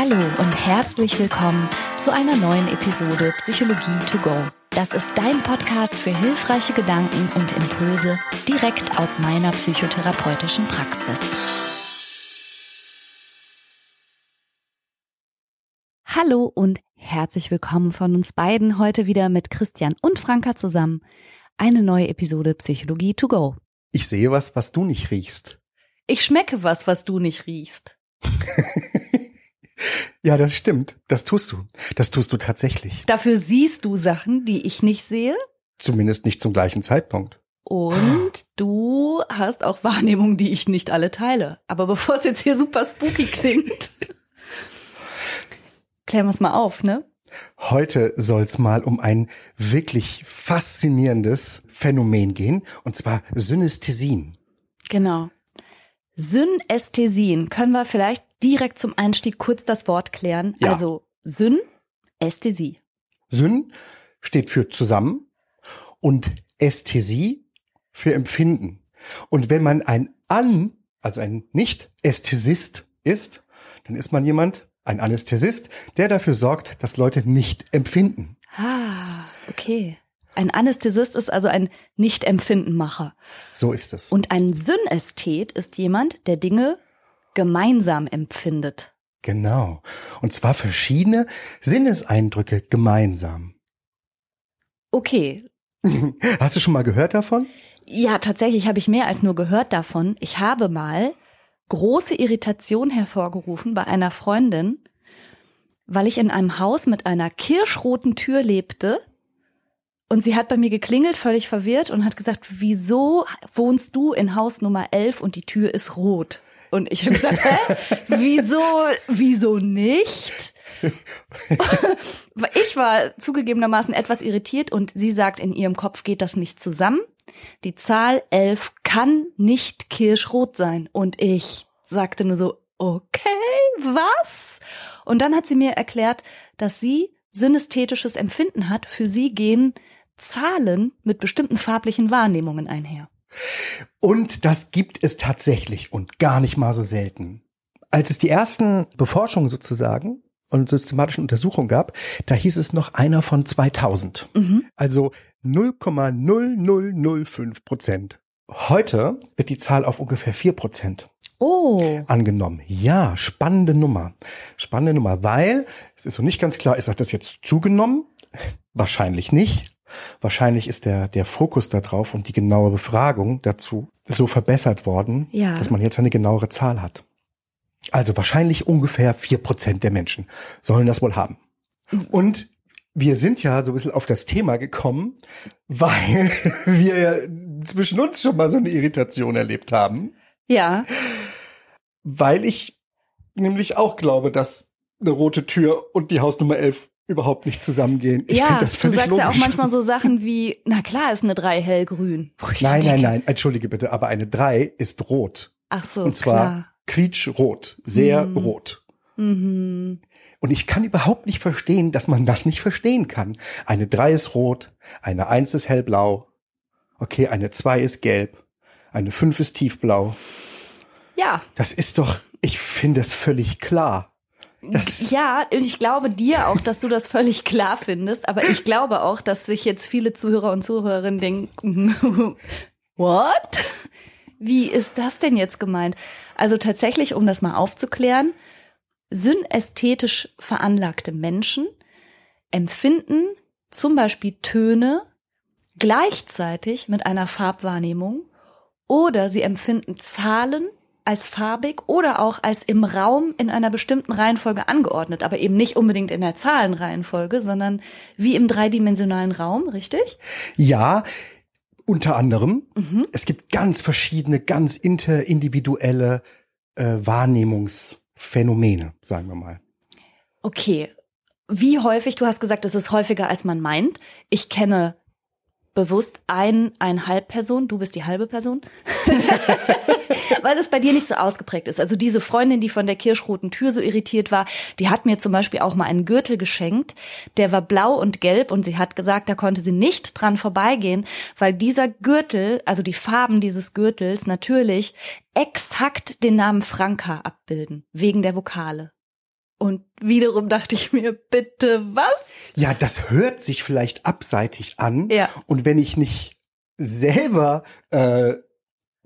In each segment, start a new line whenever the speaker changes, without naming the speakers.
Hallo und herzlich willkommen zu einer neuen Episode Psychologie to go. Das ist dein Podcast für hilfreiche Gedanken und Impulse direkt aus meiner psychotherapeutischen Praxis. Hallo und herzlich willkommen von uns beiden heute wieder mit Christian und Franka zusammen. Eine neue Episode Psychologie to go.
Ich sehe was, was du nicht riechst.
Ich schmecke was, was du nicht riechst.
ja, das stimmt. Das tust du. Das tust du tatsächlich.
Dafür siehst du Sachen, die ich nicht sehe.
Zumindest nicht zum gleichen Zeitpunkt.
Und du hast auch Wahrnehmungen, die ich nicht alle teile. Aber bevor es jetzt hier super spooky klingt, klären wir es mal auf, ne?
Heute soll es mal um ein wirklich faszinierendes Phänomen gehen, und zwar Synästhesien.
Genau. Synästhesien. Können wir vielleicht direkt zum Einstieg kurz das Wort klären?
Ja.
Also Synästhesie.
Syn steht für zusammen und Ästhesie für Empfinden. Und wenn man ein An, also ein Nicht-Ästhesist ist, dann ist man jemand, ein Anästhesist, der dafür sorgt, dass Leute nicht empfinden.
Ah, okay. Ein Anästhesist ist also ein Nicht-Empfindenmacher.
So ist es.
Und ein Synästhet ist jemand, der Dinge gemeinsam empfindet.
Genau. Und zwar verschiedene Sinneseindrücke gemeinsam.
Okay.
Hast du schon mal gehört davon?
Ja, tatsächlich habe ich mehr als nur gehört davon. Ich habe mal große Irritation hervorgerufen bei einer Freundin, weil ich in einem Haus mit einer kirschroten Tür lebte. Und sie hat bei mir geklingelt, völlig verwirrt, und hat gesagt, wieso wohnst du in Haus Nummer 11 und die Tür ist rot? Und ich habe gesagt, hä? Wieso, wieso nicht? ich war zugegebenermaßen etwas irritiert und sie sagt, in ihrem Kopf geht das nicht zusammen. Die Zahl 11 kann nicht kirschrot sein. Und ich sagte nur so, okay, was? Und dann hat sie mir erklärt, dass sie synästhetisches Empfinden hat. Für sie gehen Zahlen mit bestimmten farblichen Wahrnehmungen einher.
Und das gibt es tatsächlich und gar nicht mal so selten. Als es die ersten Beforschungen sozusagen und systematischen Untersuchungen gab, da hieß es noch einer von 2000.
Mhm.
Also 0,0005 Prozent. Heute wird die Zahl auf ungefähr 4 Prozent
Oh.
angenommen. Ja, spannende Nummer. Spannende Nummer, weil es ist so nicht ganz klar, ist das jetzt zugenommen? Wahrscheinlich nicht. Wahrscheinlich ist der, der Fokus darauf und die genaue Befragung dazu so verbessert worden,
Ja.
dass man jetzt eine genauere Zahl hat. Also wahrscheinlich ungefähr vier Prozent der Menschen sollen das wohl haben. Und wir sind ja so ein bisschen auf das Thema gekommen, weil wir ja zwischen uns schon mal so eine Irritation erlebt haben,
Ja.
weil ich nämlich auch glaube, dass eine rote Tür und die Hausnummer 11 überhaupt nicht zusammengehen. Ich
ja,
finde das
du sagst
logisch.
ja auch manchmal so Sachen wie, na klar ist eine 3 hellgrün.
Nein, nein, nein, entschuldige bitte, aber eine 3 ist rot.
Ach so,
und zwar
klar.
quietschrot, sehr
Hm.
rot.
Mhm.
Und ich kann überhaupt nicht verstehen, dass man das nicht verstehen kann. Eine 3 ist rot, eine 1 ist hellblau, okay, eine 2 ist gelb, eine 5 ist tiefblau.
Ja,
Das ist doch, ich finde es völlig klar. Das,
ja, und ich glaube dir auch, dass du das völlig klar findest, aber ich glaube auch, dass sich jetzt viele Zuhörer und Zuhörerinnen denken, what? Wie ist das denn jetzt gemeint? Also tatsächlich, um das mal aufzuklären, synästhetisch veranlagte Menschen empfinden zum Beispiel Töne gleichzeitig mit einer Farbwahrnehmung oder sie empfinden Zahlen als farbig oder auch als im Raum in einer bestimmten Reihenfolge angeordnet, aber eben nicht unbedingt in der Zahlenreihenfolge, sondern wie im dreidimensionalen Raum, richtig?
ja, unter anderem,
Mhm.
es gibt ganz verschiedene, ganz interindividuelle äh, Wahrnehmungsphänomene, sagen wir mal.
Okay. Wie häufig, du hast gesagt, es ist häufiger, als man meint. Ich kenne bewusst ein, eineinhalb Person, du bist die halbe Person, weil das bei dir nicht so ausgeprägt ist. Also diese Freundin, die von der kirschroten Tür so irritiert war, die hat mir zum Beispiel auch mal einen Gürtel geschenkt, der war blau und gelb und sie hat gesagt, da konnte sie nicht dran vorbeigehen, weil dieser Gürtel, also die Farben dieses Gürtels natürlich exakt den Namen Franka abbilden, wegen der Vokale. Und wiederum dachte ich mir, bitte was?
Ja, das hört sich vielleicht abseitig an.
Ja.
Und wenn ich nicht selber äh,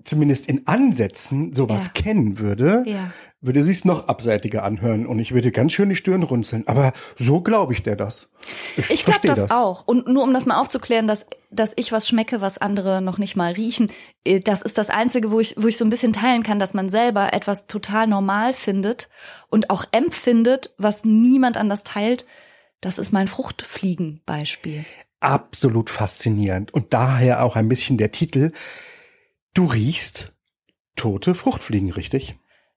zumindest in Ansätzen sowas
Ja.
kennen würde,
Ja.
würde sich's noch abseitiger anhören und ich würde ganz schön die Stirn runzeln. Aber so glaube ich dir das.
Ich glaube
versteh
das, auch. Und nur um das mal aufzuklären, dass, dass ich was schmecke, was andere noch nicht mal riechen, äh, das ist das Einzige, wo ich, wo ich so ein bisschen teilen kann, dass man selber etwas total normal findet und auch empfindet, was niemand anders teilt. Das ist mein Fruchtfliegenbeispiel.
Absolut faszinierend. Und daher auch ein bisschen der Titel. Du riechst tote Fruchtfliegen, richtig?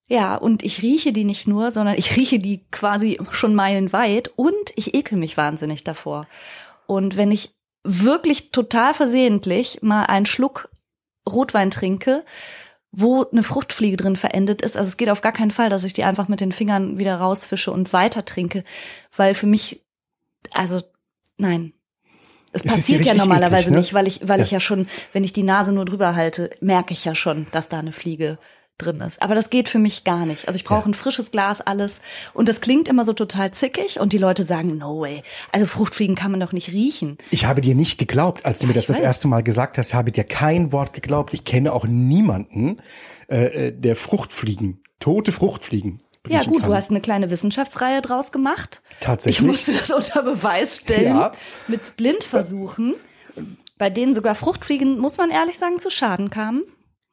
Ja, und ich rieche die nicht nur, sondern ich rieche die quasi schon meilenweit und ich ekel mich wahnsinnig davor. Und wenn ich wirklich total versehentlich mal einen Schluck Rotwein trinke, wo eine Fruchtfliege drin verendet ist, also es geht auf gar keinen Fall, dass ich die einfach mit den Fingern wieder rausfische und weiter trinke, weil für mich, also nein. Es
ist
passiert ja normalerweise
eklig, ne?
nicht, weil ich, weil ich
Ja.
ja schon, wenn ich die Nase nur drüber halte, merke ich ja schon, dass da eine Fliege drin ist. Aber das geht für mich gar nicht. Also ich brauche
Ja.
ein frisches Glas, alles. Und das klingt immer so total zickig und die Leute sagen, no way. Also Fruchtfliegen kann man doch nicht riechen.
Ich habe dir nicht geglaubt, als du mir das
ich
das
weiß.
erste Mal gesagt hast, habe dir kein Wort geglaubt. Ich kenne auch niemanden, äh, äh, der Fruchtfliegen, tote Fruchtfliegen.
Ja gut,
kann.
du hast eine kleine Wissenschaftsreihe draus gemacht.
Tatsächlich.
Ich musste das unter Beweis stellen
Ja.
mit Blindversuchen, bei denen sogar Fruchtfliegen, muss man ehrlich sagen, zu Schaden kamen.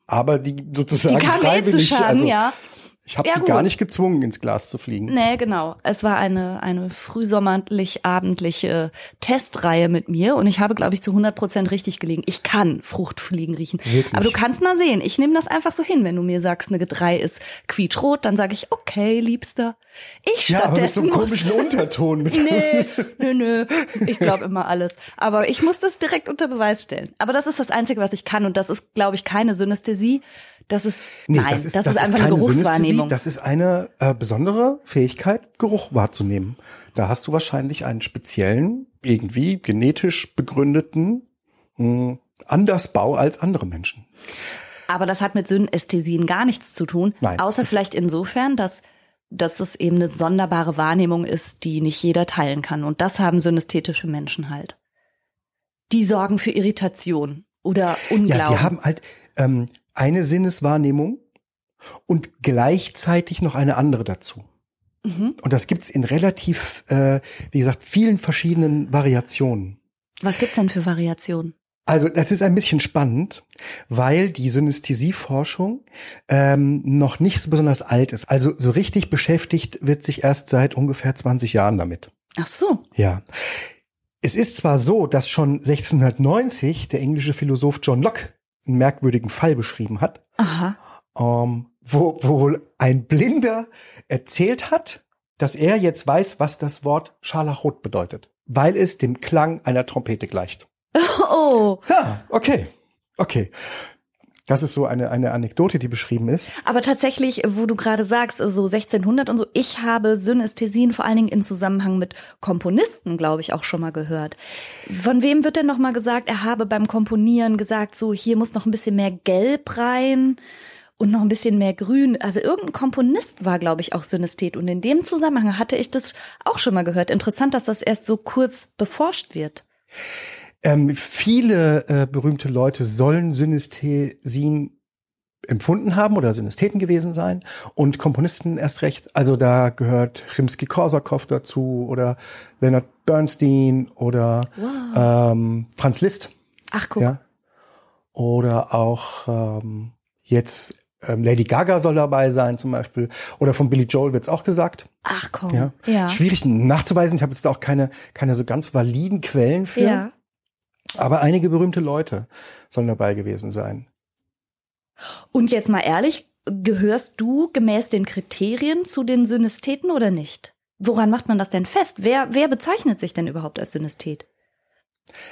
aber die sozusagen
Die kamen eh zu. Schaden,
also,
ja.
Ich habe
Ja,
die
gut.
gar nicht gezwungen, ins Glas zu fliegen.
Nee, genau. Es war eine, eine frühsommerlich-abendliche Testreihe mit mir und ich habe, glaube ich, zu 100 Prozent richtig gelegen. Ich kann Fruchtfliegen riechen.
Wirklich?
Aber du kannst mal sehen, ich nehme das einfach so hin. Wenn du mir sagst, eine Gedrei ist quietschrot, dann sage ich, okay, Liebster. Ich
Ja, aber mit so
stattdessen
einem komischen Unterton. Mit
Nee, nö, nö. Ich glaube immer alles. Aber ich muss das direkt unter Beweis stellen. Aber das ist das Einzige, was ich kann. Und das ist, glaube ich, keine Synästhesie. Das ist,
Nee,
nein,
das ist,
das ist einfach eine
keine
Geruchswahrnehmung.
Das ist eine äh, besondere Fähigkeit, Geruch wahrzunehmen. Da hast du wahrscheinlich einen speziellen, irgendwie genetisch begründeten mh, Andersbau als andere Menschen.
Aber das hat mit Synästhesien gar nichts zu tun.
Nein,
außer
das ist-
vielleicht insofern, dass, dass es eben eine sonderbare Wahrnehmung ist, die nicht jeder teilen kann. Und das haben synästhetische Menschen halt. Die sorgen für Irritation oder Unglauben.
Ja, die haben halt ähm, eine Sinneswahrnehmung und gleichzeitig noch eine andere dazu.
Mhm.
Und das gibt's in relativ, äh, wie gesagt, vielen verschiedenen Variationen.
Was gibt's denn für Variationen?
Also das ist ein bisschen spannend, weil die Synästhesieforschung ähm, noch nicht so besonders alt ist. Also so richtig beschäftigt wird sich erst seit ungefähr 20 Jahren damit.
Ach so.
Ja. Es ist zwar so, dass schon 1690 der englische Philosoph John Locke einen merkwürdigen Fall beschrieben hat, ähm, wo, wo wohl ein Blinder erzählt hat, dass er jetzt weiß, was das Wort Scharlachrot bedeutet, weil es dem Klang einer Trompete gleicht.
Oh.
Ja, okay. Okay. Das ist so eine, eine Anekdote, die beschrieben ist.
Aber tatsächlich, wo du gerade sagst, so 1600 und so, ich habe Synästhesien vor allen Dingen in Zusammenhang mit Komponisten, glaube ich, auch schon mal gehört. Von wem wird denn noch mal gesagt, er habe beim Komponieren gesagt, so hier muss noch ein bisschen mehr Gelb rein und noch ein bisschen mehr Grün. Also irgendein Komponist war, glaube ich, auch Synästhet. Und in dem Zusammenhang hatte ich das auch schon mal gehört. Interessant, dass das erst so kurz beforscht wird.
Ähm, viele äh, berühmte Leute sollen Synästhesien empfunden haben oder Synästheten gewesen sein und Komponisten erst recht. Also da gehört Rimsky-Korsakow dazu oder Leonard Bernstein oder ähm, Franz Liszt.
Ach, guck.
Ja. Oder auch ähm, jetzt ähm, Lady Gaga soll dabei sein zum Beispiel. Oder von Billy Joel wird's auch gesagt.
Ach komm.
Ja.
Ja.
Schwierig nachzuweisen. Ich habe jetzt da auch keine, keine so ganz validen Quellen für.
Ja.
Aber einige berühmte Leute sollen dabei gewesen sein.
Und jetzt mal ehrlich, gehörst du gemäß den Kriterien zu den Synästheten oder nicht? Woran macht man das denn fest? Wer, wer bezeichnet sich denn überhaupt als Synästhet?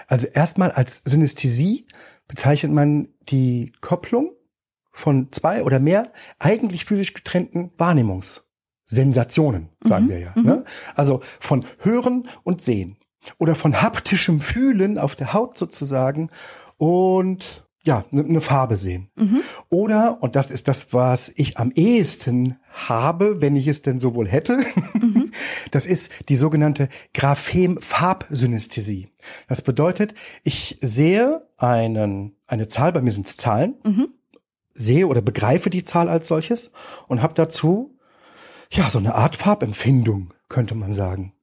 Also erstmal als Synästhesie bezeichnet man die Kopplung von zwei oder mehr eigentlich physisch getrennten Wahrnehmungssensationen, sagen wir ja. Ne? Also von Hören und Sehen oder von haptischem Fühlen auf der Haut sozusagen und ja, eine ne Farbe sehen. Oder, und das ist das, was ich am ehesten habe, wenn ich es denn so wohl hätte, Das ist die sogenannte Graphem-Farbsynästhesie. Das bedeutet, ich sehe einen, eine Zahl, bei mir sind es Zahlen, sehe oder begreife die Zahl als solches und habe dazu ja so eine Art Farbempfindung, könnte man sagen.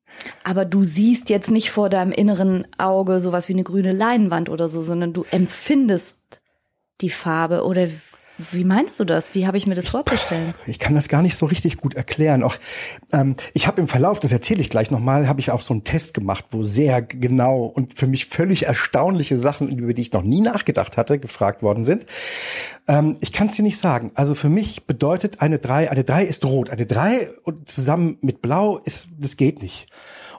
Aber du siehst jetzt nicht vor deinem inneren Auge sowas wie eine grüne Leinwand oder so, sondern du empfindest die Farbe oder wie meinst du das? Wie habe ich mir das vorzustellen?
Ich kann das gar nicht so richtig gut erklären. Auch ähm, ich habe im Verlauf, das erzähle ich gleich nochmal, habe ich auch so einen Test gemacht, wo sehr genau und für mich völlig erstaunliche Sachen, über die ich noch nie nachgedacht hatte, gefragt worden sind. Ähm, ich kann es dir nicht sagen. Also für mich bedeutet eine drei, eine drei ist rot, eine drei und zusammen mit Blau ist, das geht nicht.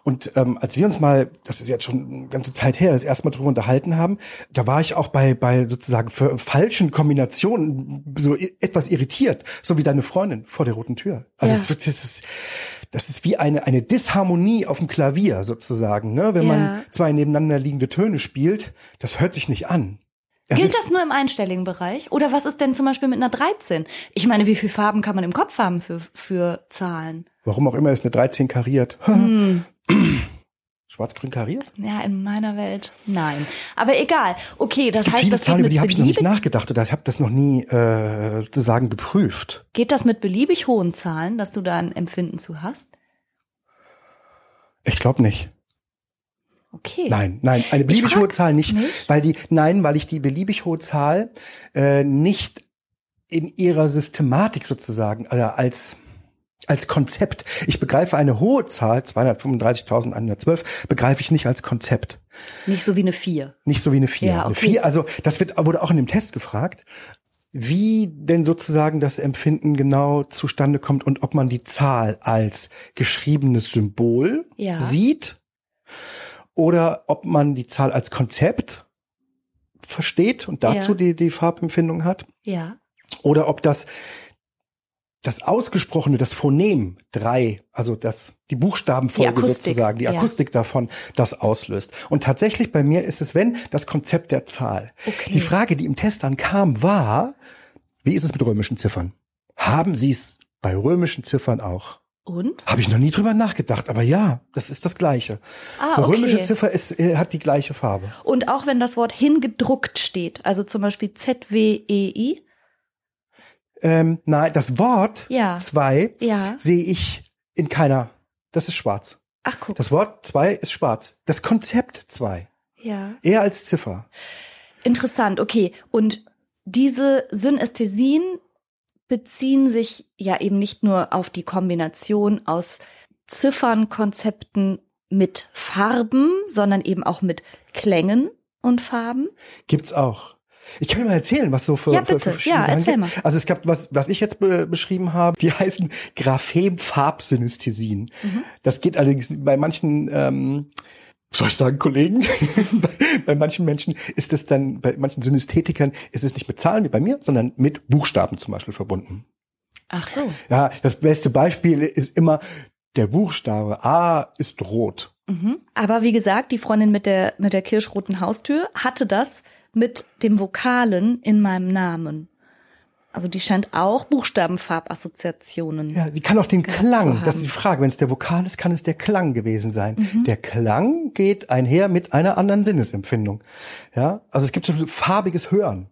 Und ähm, als wir uns mal, das ist jetzt schon eine ganze Zeit her, das erste Mal drüber unterhalten haben, da war ich auch bei, bei sozusagen für falschen Kombinationen so etwas irritiert, so wie deine Freundin vor der roten Tür. Also
Ja.
wird- das ist, das ist wie eine, eine Disharmonie auf dem Klavier sozusagen, ne? Wenn
Ja.
man zwei nebeneinander liegende Töne spielt, das hört sich nicht an. Es
Gilt das nur im einstelligen Bereich? Oder was ist denn zum Beispiel mit einer 13? Ich meine, wie viele Farben kann man im Kopf haben für, für Zahlen?
Warum auch immer ist eine 13 kariert.
Hm.
Schwarz-grün kariert?
Ja, in meiner Welt nein. Aber egal. Okay, das
es gibt
heißt,
viele
das
Zahlen, über die habe ich noch nicht nachgedacht oder ich habe das noch nie äh, sozusagen geprüft.
geht das mit beliebig hohen Zahlen, dass du da ein Empfinden zu hast?
Ich glaube nicht.
Okay.
Nein, nein, eine beliebig hohe Zahl nicht,
nicht.
weil die, nein, weil ich die beliebig hohe Zahl äh, nicht in ihrer Systematik sozusagen äh, als als Konzept. Ich begreife eine hohe Zahl, 235.112, begreife ich nicht als Konzept.
Nicht so wie eine 4.
Nicht so wie eine 4.
Ja,
Eine
okay.
4, also das wird, wurde auch in dem Test gefragt, wie denn sozusagen das Empfinden genau zustande kommt und ob man die Zahl als geschriebenes Symbol
Ja.
sieht oder ob man die Zahl als Konzept versteht und dazu
Ja.
die, die Farbempfindung hat
Ja.
oder ob das das ausgesprochene, das Phonem drei, also das die Buchstabenfolge
Die
sozusagen, die
ja.
Akustik davon, das auslöst. Und tatsächlich bei mir ist es, wenn das Konzept der Zahl.
Okay.
Die Frage, die im Test dann kam, war: Wie ist es mit römischen Ziffern? Haben Sie es bei römischen Ziffern auch?
Und?
Habe ich noch nie drüber nachgedacht, aber ja, das ist das Gleiche.
Ah,
Eine
okay.
römische Ziffer ist, äh, hat die gleiche Farbe.
Und auch wenn das Wort hingedruckt steht, also zum Beispiel Z-W-E-I,
Ähm, nein, das Wort
Ja.
zwei
Ja.
sehe ich in keiner. Das ist schwarz.
ach guck,
Das Wort zwei ist schwarz. Das Konzept zwei.
ja.
Eher als Ziffer.
Interessant, okay. Und diese Synästhesien beziehen sich ja eben nicht nur auf die Kombination aus Ziffernkonzepten mit Farben, sondern eben auch mit Klängen und Farben.
Gibt's auch. Ich kann dir mal erzählen, was so für,
Ja,
für,
bitte.
für verschiedene
Ja, erzähl
gibt.
mal.
Also es gab was, was ich jetzt be beschrieben habe, die heißen Graphem-Farbsynästhesien.
Mhm.
Das geht allerdings bei manchen, ähm, soll ich sagen, Kollegen? bei, bei manchen Menschen ist es dann, bei manchen Synästhetikern ist es nicht mit Zahlen wie bei mir, sondern mit Buchstaben zum Beispiel verbunden.
Ach so.
Ja, das beste Beispiel ist immer, der Buchstabe A ist rot.
Mhm. Aber wie gesagt, die Freundin mit der, mit der kirschroten Haustür hatte das mit dem Vokalen in meinem Namen. Also die scheint auch Buchstabenfarbassoziationen.
Ja, sie kann auch den Klang, das ist
haben.
die Frage. Wenn es der Vokal ist, kann es der Klang gewesen sein.
Mhm.
Der Klang geht einher mit einer anderen Sinnesempfindung. Ja, also es gibt so farbiges Hören,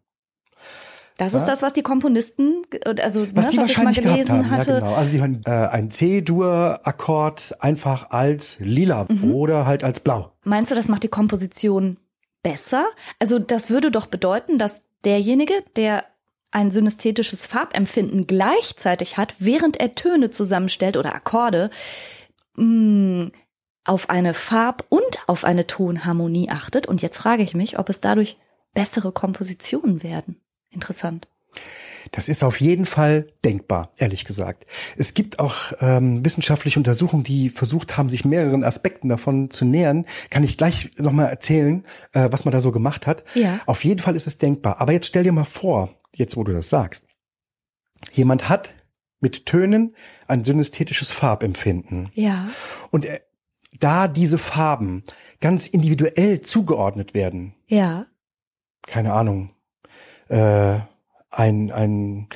Das ist das, was die Komponisten, also
was
ne,
die
was ich mal
wahrscheinlich
gelesen
haben.
hatte.
Ja, genau. Also die hören äh, ein C-Dur-Akkord einfach als lila
Mhm.
oder halt als blau.
Meinst du, das macht die Komposition besser? Also das würde doch bedeuten, dass derjenige, der ein synästhetisches Farbempfinden gleichzeitig hat, während er Töne zusammenstellt oder Akkorde, mh, auf eine Farb- und auf eine Tonharmonie achtet. Und jetzt frage ich mich, ob es dadurch bessere Kompositionen werden. Interessant.
Das ist auf jeden Fall denkbar, ehrlich gesagt. Es gibt auch ähm, wissenschaftliche Untersuchungen, die versucht haben, sich mehreren Aspekten davon zu nähern. Kann ich gleich nochmal erzählen, äh, was man da so gemacht hat.
Ja.
Auf jeden Fall ist es denkbar. Aber jetzt stell dir mal vor, jetzt wo du das sagst, jemand hat mit Tönen ein synästhetisches Farbempfinden.
Ja.
Und äh, da diese Farben ganz individuell zugeordnet werden,
Ja.
keine Ahnung, äh, ein, ein,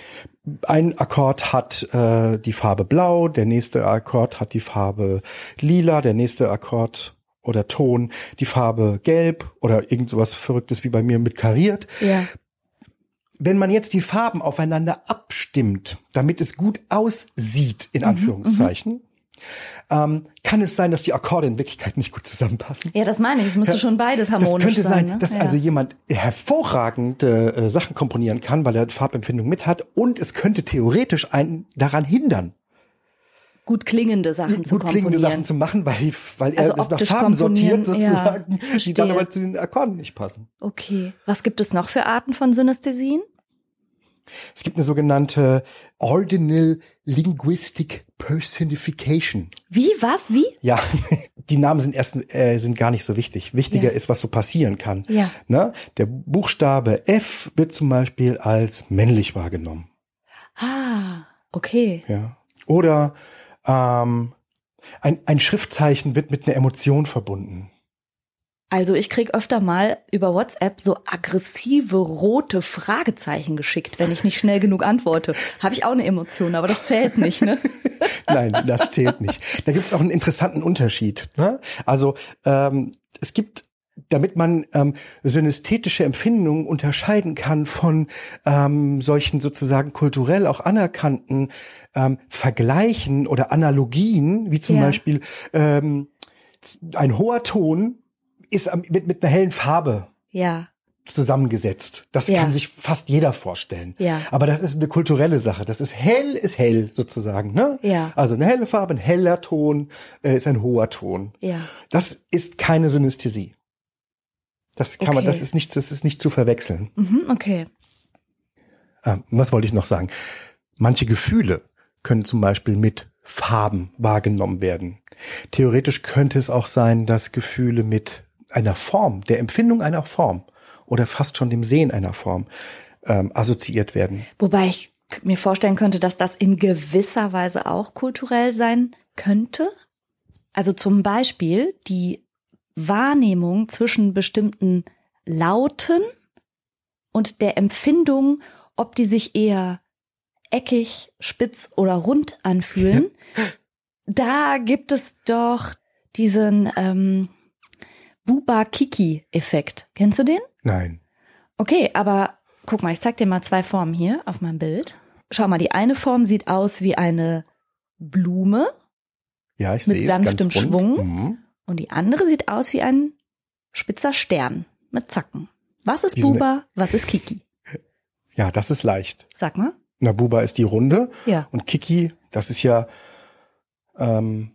ein Akkord hat äh, die Farbe blau, der nächste Akkord hat die Farbe lila, der nächste Akkord oder Ton die Farbe gelb oder irgend sowas Verrücktes wie bei mir mit kariert.
Ja.
Wenn man jetzt die Farben aufeinander abstimmt, damit es gut aussieht, in Anführungszeichen, ähm, kann es sein, dass die Akkorde in Wirklichkeit nicht gut zusammenpassen.
Ja, das meine ich. Es müsste schon beides harmonisch
Das könnte sein,
ne?
dass
ja.
also jemand hervorragende äh, Sachen komponieren kann, weil er Farbempfindung mit hat und es könnte theoretisch einen daran hindern,
gut klingende Sachen zu
gut klingende
komponieren.
Sachen zu machen, weil, weil
Also
er es nach Farben sortiert
komponieren, ja,
sozusagen, die dann aber zu den Akkorden nicht passen.
Okay. Was gibt es noch für Arten von Synästhesien?
Es gibt eine sogenannte Ordinal Linguistic Personification.
Wie? Was? Wie?
Ja, die Namen sind erst äh, sind gar nicht so wichtig. Wichtiger
Ja.
ist, was so passieren kann.
Ja.
Ne? Der Buchstabe F wird zum Beispiel als männlich wahrgenommen.
Ah, okay.
Ja. Oder ähm, ein, ein Schriftzeichen wird mit einer Emotion verbunden.
Also ich krieg öfter mal über WhatsApp so aggressive rote Fragezeichen geschickt, wenn ich nicht schnell genug antworte. Habe ich auch eine Emotion, aber das zählt nicht, ne?
Nein, das zählt nicht. Da gibt es auch einen interessanten Unterschied. Ne? Also ähm, es gibt, damit man ähm, synästhetische Empfindungen unterscheiden kann von ähm, solchen sozusagen kulturell auch anerkannten ähm, Vergleichen oder Analogien, wie zum
Ja.
Beispiel ähm, ein hoher Ton ist mit, mit einer hellen Farbe
Ja.
zusammengesetzt. Das
Ja.
kann sich fast jeder vorstellen.
Ja.
Aber das ist eine kulturelle Sache. Das ist hell, ist hell sozusagen. Ne?
Ja.
Also eine helle Farbe, ein heller Ton äh, ist ein hoher Ton.
Ja.
Das ist keine Synästhesie. Das kann man,
Okay.
das ist nicht, das ist nicht zu verwechseln.
Mhm, okay.
Ah, was wollte ich noch sagen? Manche Gefühle können zum Beispiel mit Farben wahrgenommen werden. Theoretisch könnte es auch sein, dass Gefühle mit einer Form, der Empfindung einer Form oder fast schon dem Sehen einer Form ähm, assoziiert werden.
Wobei ich mir vorstellen könnte, dass das in gewisser Weise auch kulturell sein könnte. Also zum Beispiel die Wahrnehmung zwischen bestimmten Lauten und der Empfindung, ob die sich eher eckig, spitz oder rund anfühlen. Da gibt es doch diesen ähm, Buba-Kiki-Effekt. Kennst du den?
Nein.
Okay, aber guck mal, ich zeig dir mal zwei Formen hier auf meinem Bild. Schau mal, die eine Form sieht aus wie eine Blume
Ja, ich
Mit
sehe es ganz
sanftem. Schwung?
Mhm.
und die andere sieht aus wie ein spitzer Stern mit Zacken. Was ist
eine-
Buba, was ist Kiki?
Ja, das ist leicht.
Sag mal.
Na, Buba ist die Runde
Ja.
und Kiki, das ist ja ähm,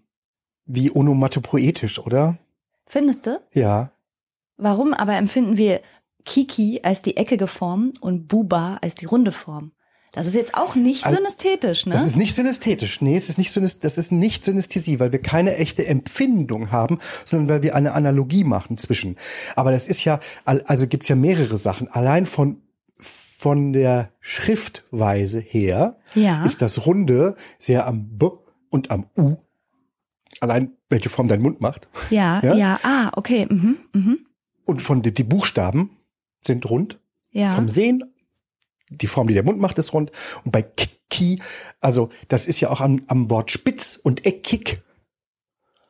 wie onomatopoetisch, oder?
Findest du?
Ja.
Warum aber empfinden wir Kiki als die eckige Form und Buba als die runde Form? Das ist jetzt auch nicht
Also,
synästhetisch, ne?
Das ist nicht synästhetisch. Nee, es ist nicht synästh das ist nicht Synästhesie, weil wir keine echte Empfindung haben, sondern weil wir eine Analogie machen zwischen. Aber das ist ja, al- also gibt's ja mehrere Sachen. Allein von von der Schriftweise her
Ja.
ist das Runde sehr am B und am U. Allein welche Form dein Mund macht.
ja,
Ja?
ja, ah, okay, mhm, mhm.
Und von den die Buchstaben sind rund.
Ja.
Vom Sehen, die Form, die der Mund macht, ist rund. Und bei Kiki, also das ist ja auch am, am Wort spitz und eckig.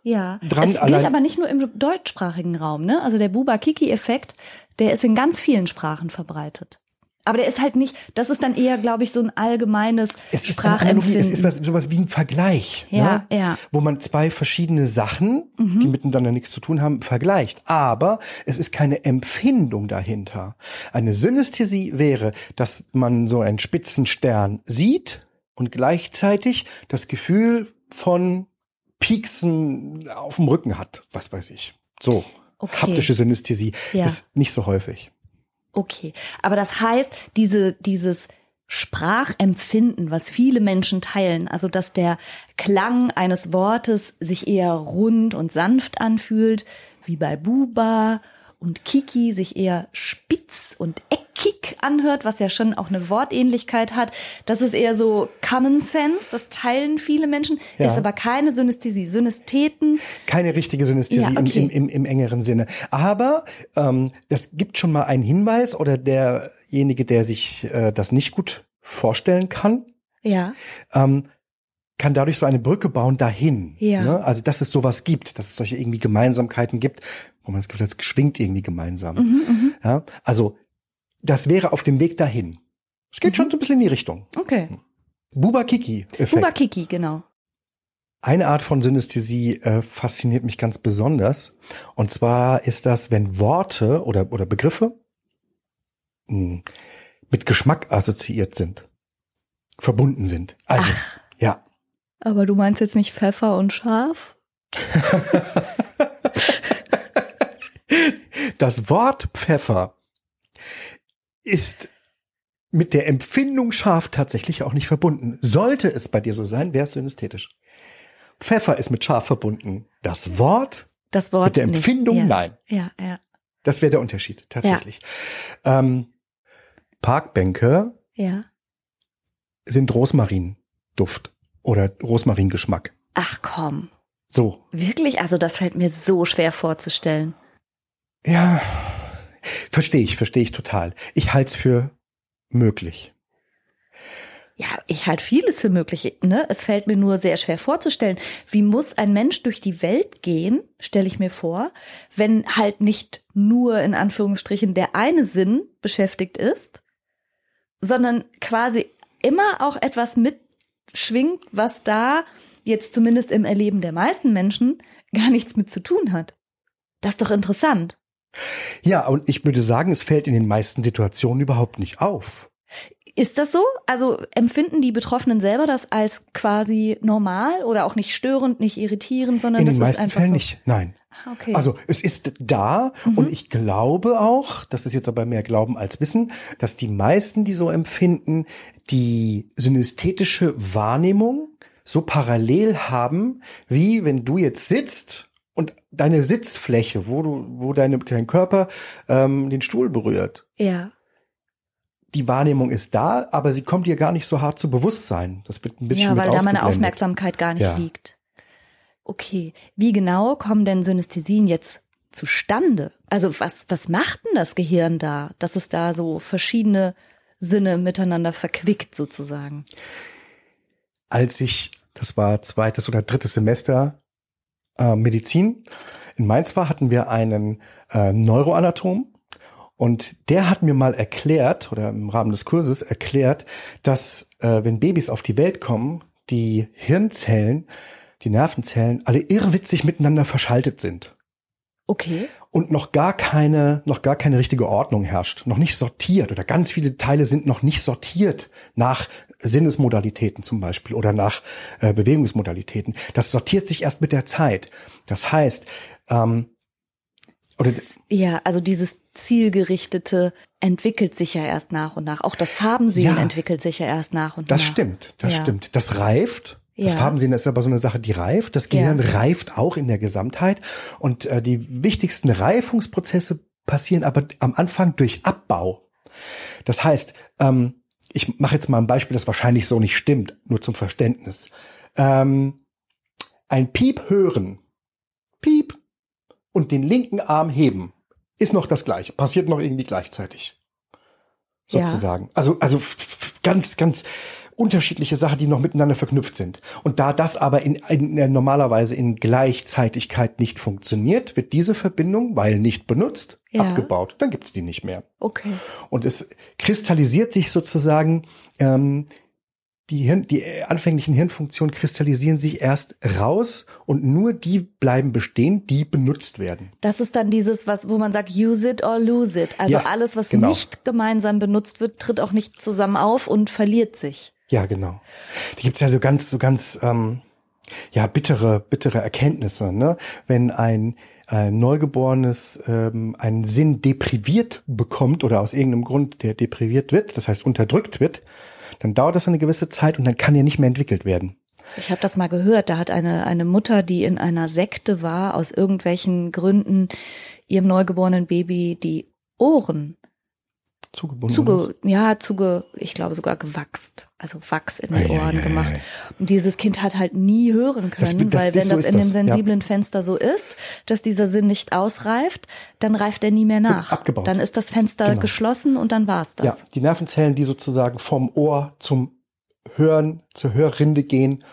Ja,
dran,
es gilt aber nicht nur im deutschsprachigen Raum, ne? Also der Buba-Kiki-Effekt, der ist in ganz vielen Sprachen verbreitet. Aber der ist halt nicht, das ist dann eher, glaube ich, so ein allgemeines
Es ist
Sprachempfinden.
es ist was, sowas wie ein Vergleich.
Ja,
ne?
ja. Mhm.
Wo man zwei verschiedene Sachen, die miteinander nichts zu tun haben, vergleicht. Aber es ist keine Empfindung dahinter. Eine Synästhesie wäre, dass man so einen spitzen Stern sieht und gleichzeitig das Gefühl von Pieksen auf dem Rücken hat. Was weiß ich. So.
Okay.
Haptische Synästhesie.
Ja.
Das ist nicht so häufig.
Okay, aber das heißt, diese, dieses Sprachempfinden, was viele Menschen teilen, also dass der Klang eines Wortes sich eher rund und sanft anfühlt, wie bei Buba und Kiki sich eher spitz und Kick anhört, was ja schon auch eine Wortähnlichkeit hat. Das ist eher so Common Sense, das teilen viele Menschen,
Ja.
ist aber keine Synästhesie. Synästheten,
Keine richtige Synästhesie
Ja, okay.
im, im, im, engeren Sinne. Aber ähm, das gibt schon mal einen Hinweis oder derjenige, der sich äh, das nicht gut vorstellen kann,
ja,
ähm, kann dadurch so eine Brücke bauen dahin.
Ja.
Ne? Also dass es sowas gibt, dass es solche irgendwie Gemeinsamkeiten gibt, wo man das Gefühl hat, es schwingt irgendwie gemeinsam.
Mhm,
Ja? Also das wäre auf dem Weg dahin. Es geht
Mhm.
schon so ein bisschen in die Richtung.
okay.
Bubakiki-Effekt.
Buba Kiki, genau.
Eine Art von Synästhesie äh, fasziniert mich ganz besonders. Und zwar ist das, wenn Worte oder, oder Begriffe mh, mit Geschmack assoziiert sind, verbunden sind. Also, ja.
Aber du meinst jetzt nicht Pfeffer und Schaf?
Das Wort Pfeffer ist mit der Empfindung scharf tatsächlich auch nicht verbunden. Sollte es bei dir so sein, wäre es synästhetisch. Pfeffer ist mit scharf verbunden. Das Wort
Das Wort
mit der
nicht.
Empfindung,
ja.
nein.
Ja, ja,
Das wäre der Unterschied, tatsächlich. Ähm, Parkbänke
ja.
sind Rosmarinduft oder Rosmaringeschmack.
Ach komm.
So.
Wirklich? Also das fällt mir so schwer vorzustellen.
Ja, verstehe ich, verstehe ich total. Ich halte es für möglich.
Ja, ich halte vieles für möglich. Ne? Es fällt mir nur sehr schwer vorzustellen. Wie muss ein Mensch durch die Welt gehen, stelle ich mir vor, wenn halt nicht nur in Anführungsstrichen der eine Sinn beschäftigt ist, sondern quasi immer auch etwas mitschwingt, was da jetzt zumindest im Erleben der meisten Menschen gar nichts mit zu tun hat. Das ist doch interessant.
Ja, und ich würde sagen, es fällt in den meisten Situationen überhaupt nicht auf.
Ist das so? Also empfinden die Betroffenen selber das als quasi normal oder auch nicht störend, nicht irritierend, sondern
In
das
den
ist einfach
Fällen
so.
nicht. Nein.
Ah, Okay.
Also es ist da und ich glaube auch, das ist jetzt aber mehr Glauben als Wissen, dass die meisten, die so empfinden, die synästhetische Wahrnehmung so parallel haben, wie wenn du jetzt sitzt deine Sitzfläche, wo du, wo deine, dein Körper ähm, den Stuhl berührt.
ja.
Die Wahrnehmung ist da, aber sie kommt dir gar nicht so hart zu Bewusstsein. Das wird ein bisschen
Ja, weil da meine. Aufmerksamkeit gar nicht
Ja.
liegt. Okay. Wie genau kommen denn Synästhesien jetzt zustande? Also was, was macht denn das Gehirn da, dass es da so verschiedene Sinne miteinander verquickt sozusagen?
als ich, das war zweites oder drittes Semester äh, Medizin, in Mainz war, hatten wir einen äh, Neuroanatom. Und der hat mir mal erklärt, oder im Rahmen des Kurses erklärt, dass äh, wenn Babys auf die Welt kommen, die Hirnzellen, die Nervenzellen alle irrwitzig miteinander verschaltet sind.
Okay.
und noch gar keine, noch gar keine richtige Ordnung herrscht, noch nicht sortiert. Oder ganz viele Teile sind noch nicht sortiert nach Sinnesmodalitäten zum Beispiel oder nach äh, Bewegungsmodalitäten. Das sortiert sich erst mit der Zeit. Das heißt, ähm, oder
Ja, also dieses zielgerichtete entwickelt sich ja erst nach und nach. Auch das Farbensehen
Ja.
entwickelt sich ja erst nach und
das
nach.
stimmt, das
Ja.
stimmt. Das reift. Das
Ja.
Farbensehen ist aber so eine Sache, die reift. Das Gehirn reift auch in der Gesamtheit. Und äh, die wichtigsten Reifungsprozesse passieren aber am Anfang durch Abbau. Das heißt, ähm, ich mache jetzt mal ein Beispiel, das wahrscheinlich so nicht stimmt, nur zum Verständnis. Ähm, ein Piep hören, Piep, und den linken Arm heben, ist noch das gleiche, passiert noch irgendwie gleichzeitig.
Ja.
Sozusagen. Also, also f- ganz, ganz unterschiedliche Sachen, die noch miteinander verknüpft sind. Und da das aber in, in, in normalerweise in Gleichzeitigkeit nicht funktioniert, wird diese Verbindung, weil nicht benutzt,
Ja.
abgebaut. Dann gibt's die nicht mehr.
Okay.
Und es kristallisiert sich sozusagen, ähm, die, Hirn, die äh, anfänglichen Hirnfunktionen kristallisieren sich erst raus und nur die bleiben bestehen, die benutzt werden.
Das ist dann dieses, was, wo man sagt, use it or lose it. Also
Ja,
alles, was
genau.
nicht gemeinsam benutzt wird, tritt auch nicht zusammen auf und verliert sich.
Ja, genau. Da gibt's ja so ganz, so ganz, ähm, ja, bittere, bittere Erkenntnisse, ne? Wenn ein, ein Neugeborenes ähm, einen Sinn depriviert bekommt oder aus irgendeinem Grund der depriviert wird, das heißt unterdrückt wird, dann dauert das eine gewisse Zeit und dann kann er nicht mehr entwickelt werden.
Ich habe das mal gehört. Da hat eine, eine Mutter, die in einer Sekte war, aus irgendwelchen Gründen ihrem neugeborenen Baby die Ohren
Zugebunden.
zuge, ja, zuge, ich glaube sogar gewachst, also Wachs in die
Ei,
Ohren
ei,
gemacht.
ei.
Und dieses Kind hat halt nie hören
Das-
können,
das
weil
ist-
wenn
so
das in dem
das, ja.
sensiblen Fenster so ist, dass dieser Sinn nicht ausreift, dann reift er nie mehr nach.
abgebaut.
Dann ist das Fenster
Genau.
geschlossen und dann war's das.
Ja, die Nervenzellen, die sozusagen vom Ohr zum Hören, zur Hörrinde gehen,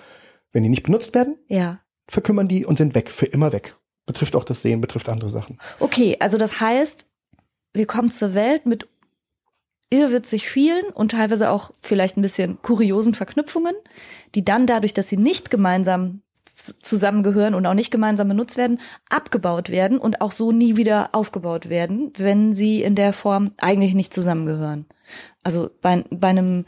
wenn die nicht benutzt werden,
ja.
verkümmern die und sind weg, für immer weg. Betrifft auch das Sehen, betrifft andere Sachen.
Okay, also das heißt, wir kommen zur Welt mit irrwitzig vielen und teilweise auch vielleicht ein bisschen kuriosen Verknüpfungen, die dann dadurch, dass sie nicht gemeinsam zusammengehören und auch nicht gemeinsam benutzt werden, abgebaut werden und auch so nie wieder aufgebaut werden, wenn sie in der Form eigentlich nicht zusammengehören. Also bei, bei einem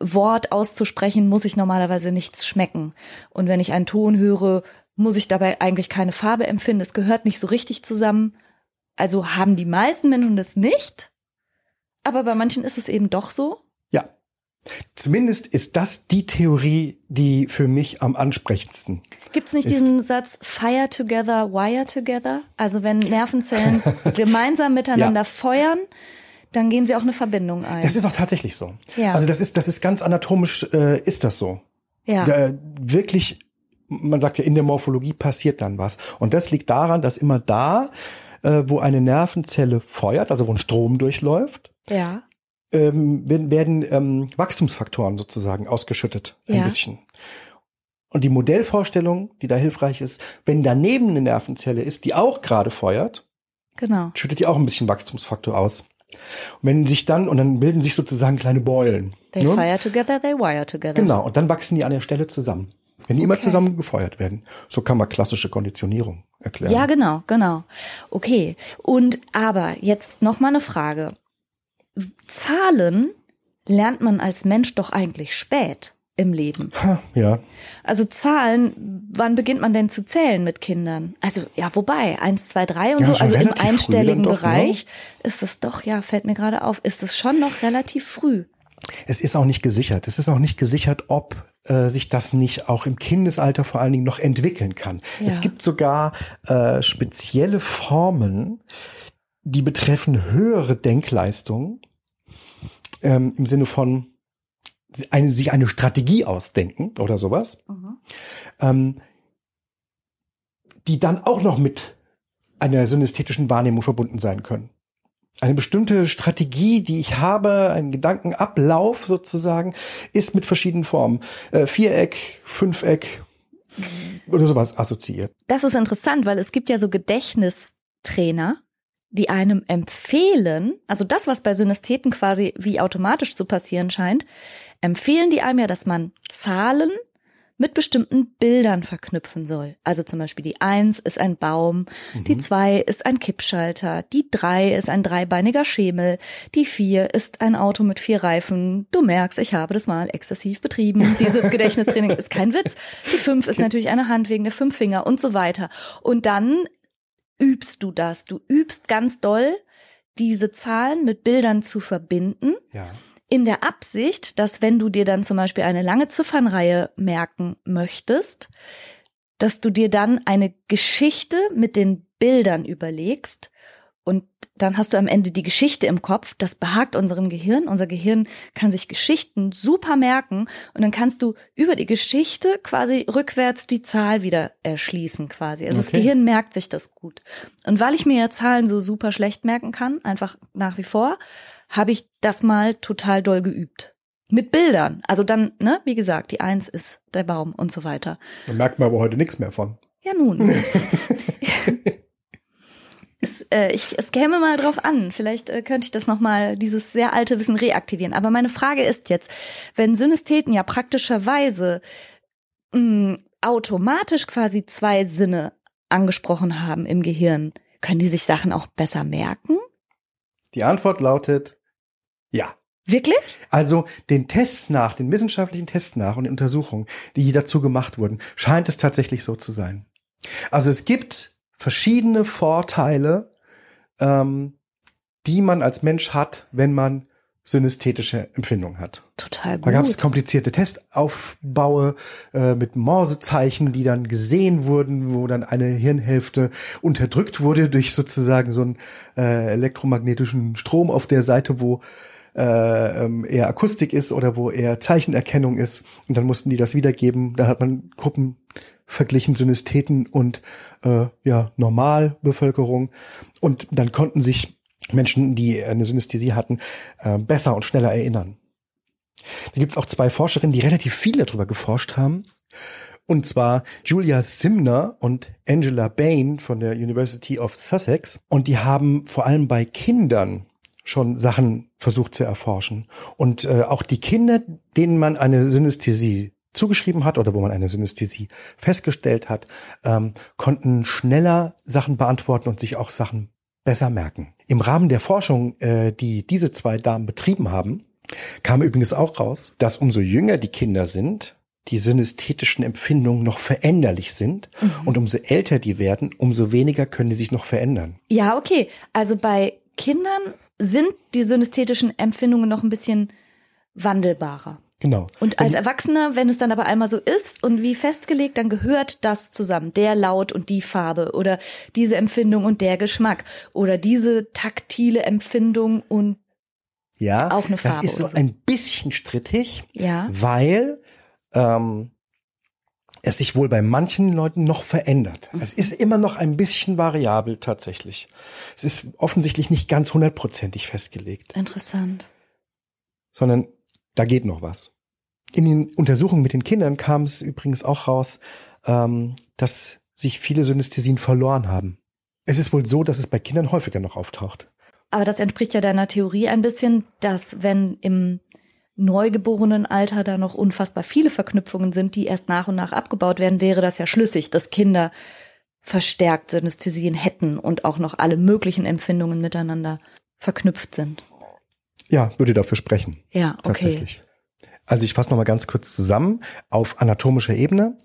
Wort auszusprechen, muss ich normalerweise nichts schmecken. Und wenn ich einen Ton höre, muss ich dabei eigentlich keine Farbe empfinden. Es gehört nicht so richtig zusammen. Also haben die meisten Menschen das nicht. Aber bei manchen ist es eben doch so.
Ja. Zumindest ist das die Theorie, die für mich am ansprechendsten.
Gibt es nicht
Ist-
diesen Satz Fire together, wire together? Also wenn Nervenzellen gemeinsam miteinander
Ja.
feuern, dann gehen sie auch eine Verbindung ein.
Das ist auch tatsächlich so.
Ja.
Also das ist, das ist ganz anatomisch, äh, ist das so.
ja.
Da, wirklich, man sagt ja, in der Morphologie passiert dann was. Und das liegt daran, dass immer da, äh, wo eine Nervenzelle feuert, also wo ein Strom durchläuft,
ja.
ähm, werden, werden ähm, Wachstumsfaktoren sozusagen ausgeschüttet. Ein
Ja.
bisschen. Und die Modellvorstellung, die da hilfreich ist, wenn daneben eine Nervenzelle ist, die auch gerade feuert,
Genau.
schüttet die auch ein bisschen Wachstumsfaktor aus. Und wenn sich dann, und dann bilden sich sozusagen kleine Beulen.
They
ne?
fire together, they wire together.
Genau, und dann wachsen die an der Stelle zusammen. Wenn die immer
Okay.
zusammen gefeuert werden. So kann man klassische Konditionierung erklären.
Ja, genau, genau. Okay. Und aber jetzt noch mal eine Frage. Zahlen lernt man als Mensch doch eigentlich spät im Leben.
Ja.
Also Zahlen, wann beginnt man denn zu zählen mit Kindern? Also ja, wobei, eins, zwei, drei und
Ja,
so, also im einstelligen
doch, ne?
Bereich ist es doch, ja, fällt mir gerade auf, ist es schon noch relativ früh.
Es ist auch nicht gesichert. Es ist auch nicht gesichert, ob äh, sich das nicht auch im Kindesalter vor allen Dingen noch entwickeln kann.
Ja.
Es gibt sogar äh, spezielle Formen, die betreffen höhere Denkleistung ähm, im Sinne von eine, sich eine Strategie ausdenken oder sowas, ähm, die dann auch noch mit einer synästhetischen Wahrnehmung verbunden sein können. Eine bestimmte Strategie, die ich habe, ein Gedankenablauf sozusagen, ist mit verschiedenen Formen. Äh, Viereck, Fünfeck oder sowas assoziiert.
Das ist interessant, weil es gibt ja so Gedächtnistrainer, die einem empfehlen, also das, was bei Synästheten quasi wie automatisch zu passieren scheint, empfehlen die einem ja, dass man Zahlen mit bestimmten Bildern verknüpfen soll. Also zum Beispiel die Eins ist ein Baum, die Zwei ist ein Kippschalter, die Drei ist ein dreibeiniger Schemel, die Vier ist ein Auto mit vier Reifen. Du merkst, ich habe das mal exzessiv betrieben. Dieses Gedächtnistraining ist kein Witz. Die Fünf ist natürlich eine Hand wegen der fünf Finger und so weiter. Und dann übst du das. Du übst ganz doll, diese Zahlen mit Bildern zu verbinden
Ja.
in der Absicht, dass wenn du dir dann zum Beispiel eine lange Ziffernreihe merken möchtest, dass du dir dann eine Geschichte mit den Bildern überlegst und dann hast du am Ende die Geschichte im Kopf. Das behagt unserem Gehirn. Unser Gehirn kann sich Geschichten super merken und dann kannst du über die Geschichte quasi rückwärts die Zahl wieder erschließen quasi. Also das
Okay.
Gehirn merkt sich das gut. Und weil ich mir ja Zahlen so super schlecht merken kann, einfach nach wie vor, habe ich das mal total doll geübt. Mit Bildern. Also dann, ne, wie gesagt, die Eins ist der Baum und so weiter.
Da merkt man aber heute nichts mehr von.
Ja, nun. es, äh, ich, es käme mal drauf an. Vielleicht äh, könnte ich das nochmal, dieses sehr alte Wissen reaktivieren. Aber meine Frage ist jetzt, wenn Synästheten ja praktischerweise mh, automatisch quasi zwei Sinne angesprochen haben im Gehirn, können die sich Sachen auch besser merken?
Die Antwort lautet ja.
Wirklich?
Also den Tests nach, den wissenschaftlichen Tests nach und den Untersuchungen, die dazu gemacht wurden, scheint es tatsächlich so zu sein. Also es gibt verschiedene Vorteile, ähm, die man als Mensch hat, wenn man synästhetische Empfindung hat.
Total gut.
Da gab es komplizierte Testaufbaue äh, mit Morsezeichen, die dann gesehen wurden, wo dann eine Hirnhälfte unterdrückt wurde durch sozusagen so einen äh, elektromagnetischen Strom auf der Seite, wo äh, ähm, eher Akustik ist oder wo eher Zeichenerkennung ist. Und dann mussten die das wiedergeben. Da hat man Gruppen verglichen, Synästheten und äh, ja Normalbevölkerung. Und dann konnten sich Menschen, die eine Synästhesie hatten, äh, besser und schneller erinnern. Da gibt's auch zwei Forscherinnen, die relativ viel darüber geforscht haben. Und zwar Julia Simner und Angela Bain von der University of Sussex. Und die haben vor allem bei Kindern schon Sachen versucht zu erforschen. Und äh, auch die Kinder, denen man eine Synästhesie zugeschrieben hat oder wo man eine Synästhesie festgestellt hat, ähm, konnten schneller Sachen beantworten und sich auch Sachen besser merken. Im Rahmen der Forschung, äh, die diese zwei Damen betrieben haben, kam übrigens auch raus, dass umso jünger die Kinder sind, die synästhetischen Empfindungen noch veränderlich sind mhm. und umso älter die werden, umso weniger können die sich noch verändern.
Ja, okay. Also bei Kindern sind die synästhetischen Empfindungen noch ein bisschen wandelbarer.
Genau.
Und als Erwachsener, wenn es dann aber einmal so ist und wie festgelegt, dann gehört das zusammen. Der Laut und die Farbe oder diese Empfindung und der Geschmack oder diese taktile Empfindung und
ja,
auch eine Farbe.
Das ist so,
so.
ein bisschen strittig,
ja.
weil ähm, es sich wohl bei manchen Leuten noch verändert. Mhm. Es ist immer noch ein bisschen variabel tatsächlich. Es ist offensichtlich nicht ganz hundertprozentig festgelegt.
Interessant.
Sondern da geht noch was. In den Untersuchungen mit den Kindern kam es übrigens auch raus, ähm, dass sich viele Synästhesien verloren haben. Es ist wohl so, dass es bei Kindern häufiger noch auftaucht.
Aber das entspricht ja deiner Theorie ein bisschen, dass wenn im neugeborenen Alter da noch unfassbar viele Verknüpfungen sind, die erst nach und nach abgebaut werden, wäre das ja schlüssig, dass Kinder verstärkt Synästhesien hätten und auch noch alle möglichen Empfindungen miteinander verknüpft sind.
Ja, würde dafür sprechen.
Ja, okay.
Tatsächlich. Also ich fasse nochmal ganz kurz zusammen. Auf anatomischer Ebene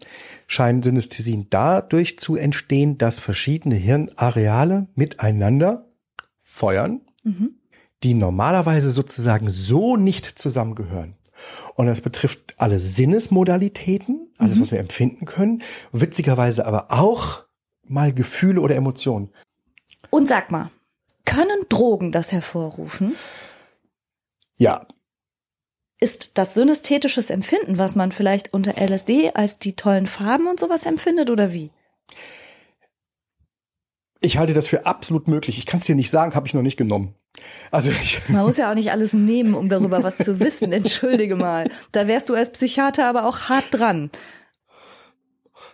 scheinen Synästhesien dadurch zu entstehen, dass verschiedene Hirnareale miteinander feuern, mhm. die normalerweise sozusagen so nicht zusammengehören. Und das betrifft alle Sinnesmodalitäten, alles, mhm. was wir empfinden können, witzigerweise aber auch mal Gefühle oder Emotionen.
Und sag mal, können Drogen das hervorrufen?
Ja.
Ist das synästhetisches Empfinden, was man vielleicht unter LSD als die tollen Farben und sowas empfindet oder wie?
Ich halte das für absolut möglich. Ich kann es dir nicht sagen, habe ich noch nicht genommen. Also ich
Man muss ja auch nicht alles nehmen, um darüber was zu wissen. Entschuldige mal. Da wärst du als Psychiater aber auch hart dran.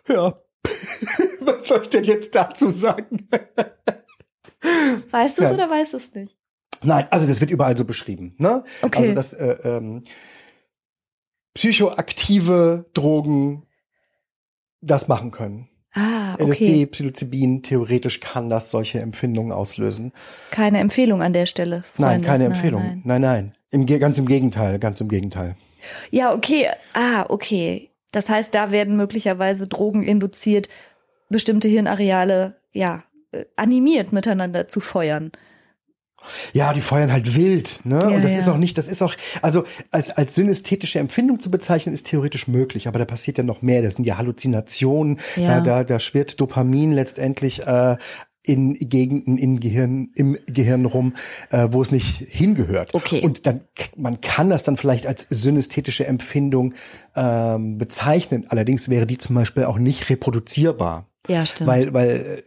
Ja. was soll ich denn jetzt dazu sagen?
Weißt du es ja. oder weißt du es nicht?
Nein, also das wird überall so beschrieben. Ne?
Okay.
Also dass äh, ähm, psychoaktive Drogen das machen können.
Ah, okay.
LSD, Psilocybin, theoretisch kann das solche Empfindungen auslösen.
Keine Empfehlung an der Stelle. Freunde.
Nein, keine Empfehlung. Nein, nein. nein. Im, ganz im Gegenteil, ganz im Gegenteil.
Ja, okay. Ah, okay. Das heißt, da werden möglicherweise Drogen induziert, bestimmte Hirnareale, ja, äh, animiert miteinander zu feuern.
Ja, die feuern halt wild, ne?
Ja,
und das
ja.
ist auch nicht, das ist auch, also als, als synästhetische Empfindung zu bezeichnen, ist theoretisch möglich, aber da passiert ja noch mehr. Das sind ja Halluzinationen,
Ja.
Da, da, da schwirrt Dopamin letztendlich äh, in Gegenden in Gehirn, im Gehirn rum, äh, wo es nicht hingehört.
Okay.
Und dann, man kann das dann vielleicht als synästhetische Empfindung ähm, bezeichnen. Allerdings wäre die zum Beispiel auch nicht reproduzierbar.
Ja, stimmt.
Weil, weil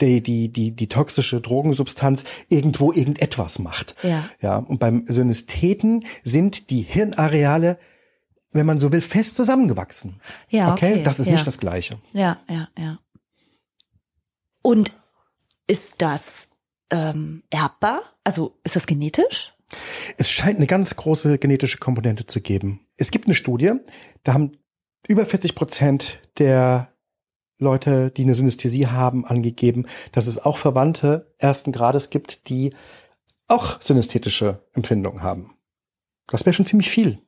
die, die, die, die toxische Drogensubstanz irgendwo irgendetwas macht.
Ja.
Ja. Und beim Synästheten sind die Hirnareale, wenn man so will, fest zusammengewachsen.
ja, okay.
Das ist
ja.
nicht das Gleiche.
Ja, ja, ja. Und ist das ähm, erbbar? Also ist das genetisch?
Es scheint eine ganz große genetische Komponente zu geben. Es gibt eine Studie, da haben über 40 Prozent der Leute, die eine Synästhesie haben, angegeben, dass es auch Verwandte ersten Grades gibt, die auch synästhetische Empfindungen haben. Das wäre schon ziemlich viel.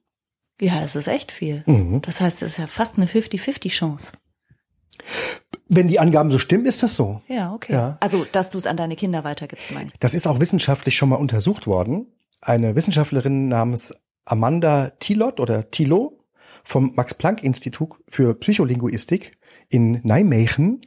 Ja, das ist echt viel.
Mhm.
Das heißt, es ist ja fast eine 50-50 Chance.
Wenn die Angaben so stimmen, ist das so.
Ja, okay.
Ja.
Also, dass du es an deine Kinder weitergibst, meine ich.
Das ist auch wissenschaftlich schon mal untersucht worden. eine Wissenschaftlerin namens Amanda Tilot oder Tilo vom Max-Planck-Institut für Psycholinguistik in Nijmegen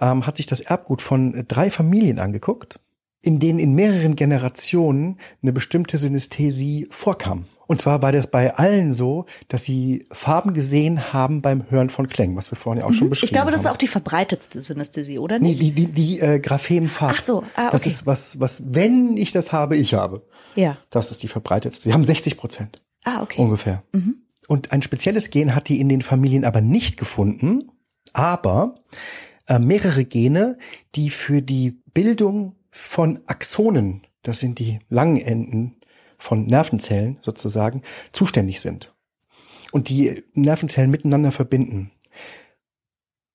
ähm, hat sich das Erbgut von drei Familien angeguckt, in denen in mehreren Generationen eine bestimmte Synästhesie vorkam. Und zwar war das bei allen so, dass sie Farben gesehen haben beim Hören von Klängen, was wir vorhin ja auch schon beschrieben haben.
Ich glaube, das ist auch die verbreitetste Synästhesie, oder
Nee,
nicht?
die, die, die äh, Graphemenfarben.
Ach so, ah,
Das
okay.
ist was, was, wenn ich das habe, ich habe.
Ja.
Das ist die verbreitetste. Die haben 60 Prozent
Ah, okay.
ungefähr. Und ein spezielles Gen hat die in den Familien aber nicht gefunden, aber äh, mehrere Gene, die für die Bildung von Axonen, das sind die langen Enden von Nervenzellen sozusagen, zuständig sind. Und die Nervenzellen miteinander verbinden.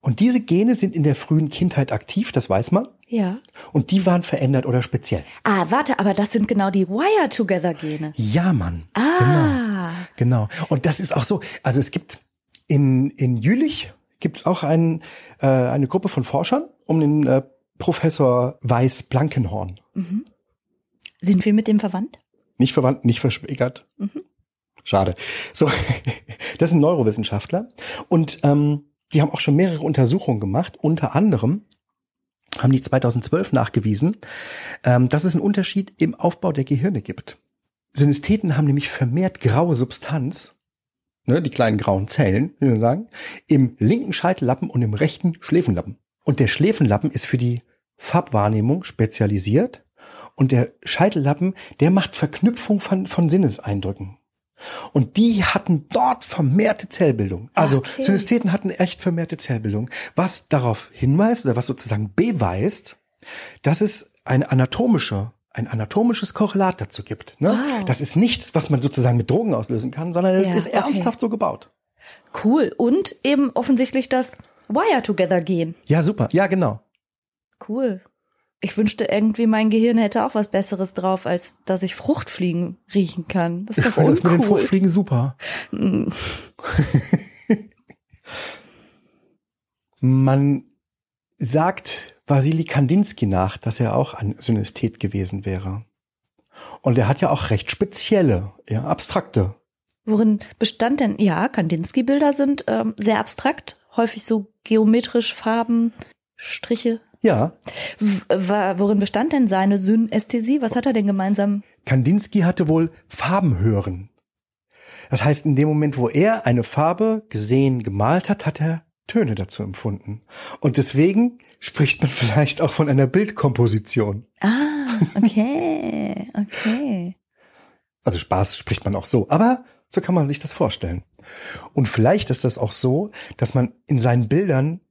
Und diese Gene sind in der frühen Kindheit aktiv, das weiß man.
Ja.
Und die waren verändert oder speziell.
Ah, warte, aber das sind genau die Wire-Together-Gene.
Ja, Mann.
Ah.
Genau. Genau. Und das ist auch so. Also es gibt in, in Jülich gibt's auch ein, äh, eine Gruppe von Forschern um den äh, Professor Weiß Blankenhorn.
Sind wir mit dem verwandt?
Nicht verwandt, nicht verschwägert. Schade. So, das ein Neurowissenschaftler. Und ähm, die haben auch schon mehrere Untersuchungen gemacht. Unter anderem haben die 2012 nachgewiesen, ähm, dass es einen Unterschied im Aufbau der Gehirne gibt. Synästheten haben nämlich vermehrt graue Substanz, ne, die kleinen grauen Zellen, wie wir sagen, im linken Scheitellappen und im rechten Schläfenlappen. Und der Schläfenlappen ist für die Farbwahrnehmung spezialisiert und der Scheitellappen, der macht Verknüpfung von, von Sinneseindrücken. Und die hatten dort vermehrte Zellbildung. Also
Okay.
Synästheten hatten echt vermehrte Zellbildung, was darauf hinweist oder was sozusagen beweist, dass es eine anatomische, ein anatomisches Korrelat dazu gibt. Ne?
Wow.
Das ist nichts, was man sozusagen mit Drogen auslösen kann, sondern es
Ja,
ist
okay.
ernsthaft so gebaut.
Cool. Und eben offensichtlich das Wire-Together-Gen.
Ja, super. Ja, genau.
Cool. Ich wünschte irgendwie, mein Gehirn hätte auch was Besseres drauf, als dass ich Fruchtfliegen riechen kann. Das ist doch
Das mit den
uncool.
Fruchtfliegen super. Man sagt Wasili Kandinsky nach, dass er auch ein Synästhet gewesen wäre. Und er hat ja auch recht spezielle, ja, abstrakte.
Worin bestand denn, ja, Kandinsky-Bilder sind ähm, sehr abstrakt, häufig so geometrisch Farben, Striche.
Ja,
W worin bestand denn seine Synästhesie? Was hat er denn gemeinsam?
Kandinsky hatte wohl Farben hören. Das heißt, in dem Moment, wo er eine Farbe gesehen, gemalt hat, hat er Töne dazu empfunden. Und deswegen spricht man vielleicht auch von einer Bildkomposition.
Ah, okay, okay.
Also Spaß spricht man auch so, aber so kann man sich das vorstellen. Und vielleicht ist das auch so, dass man in seinen Bildern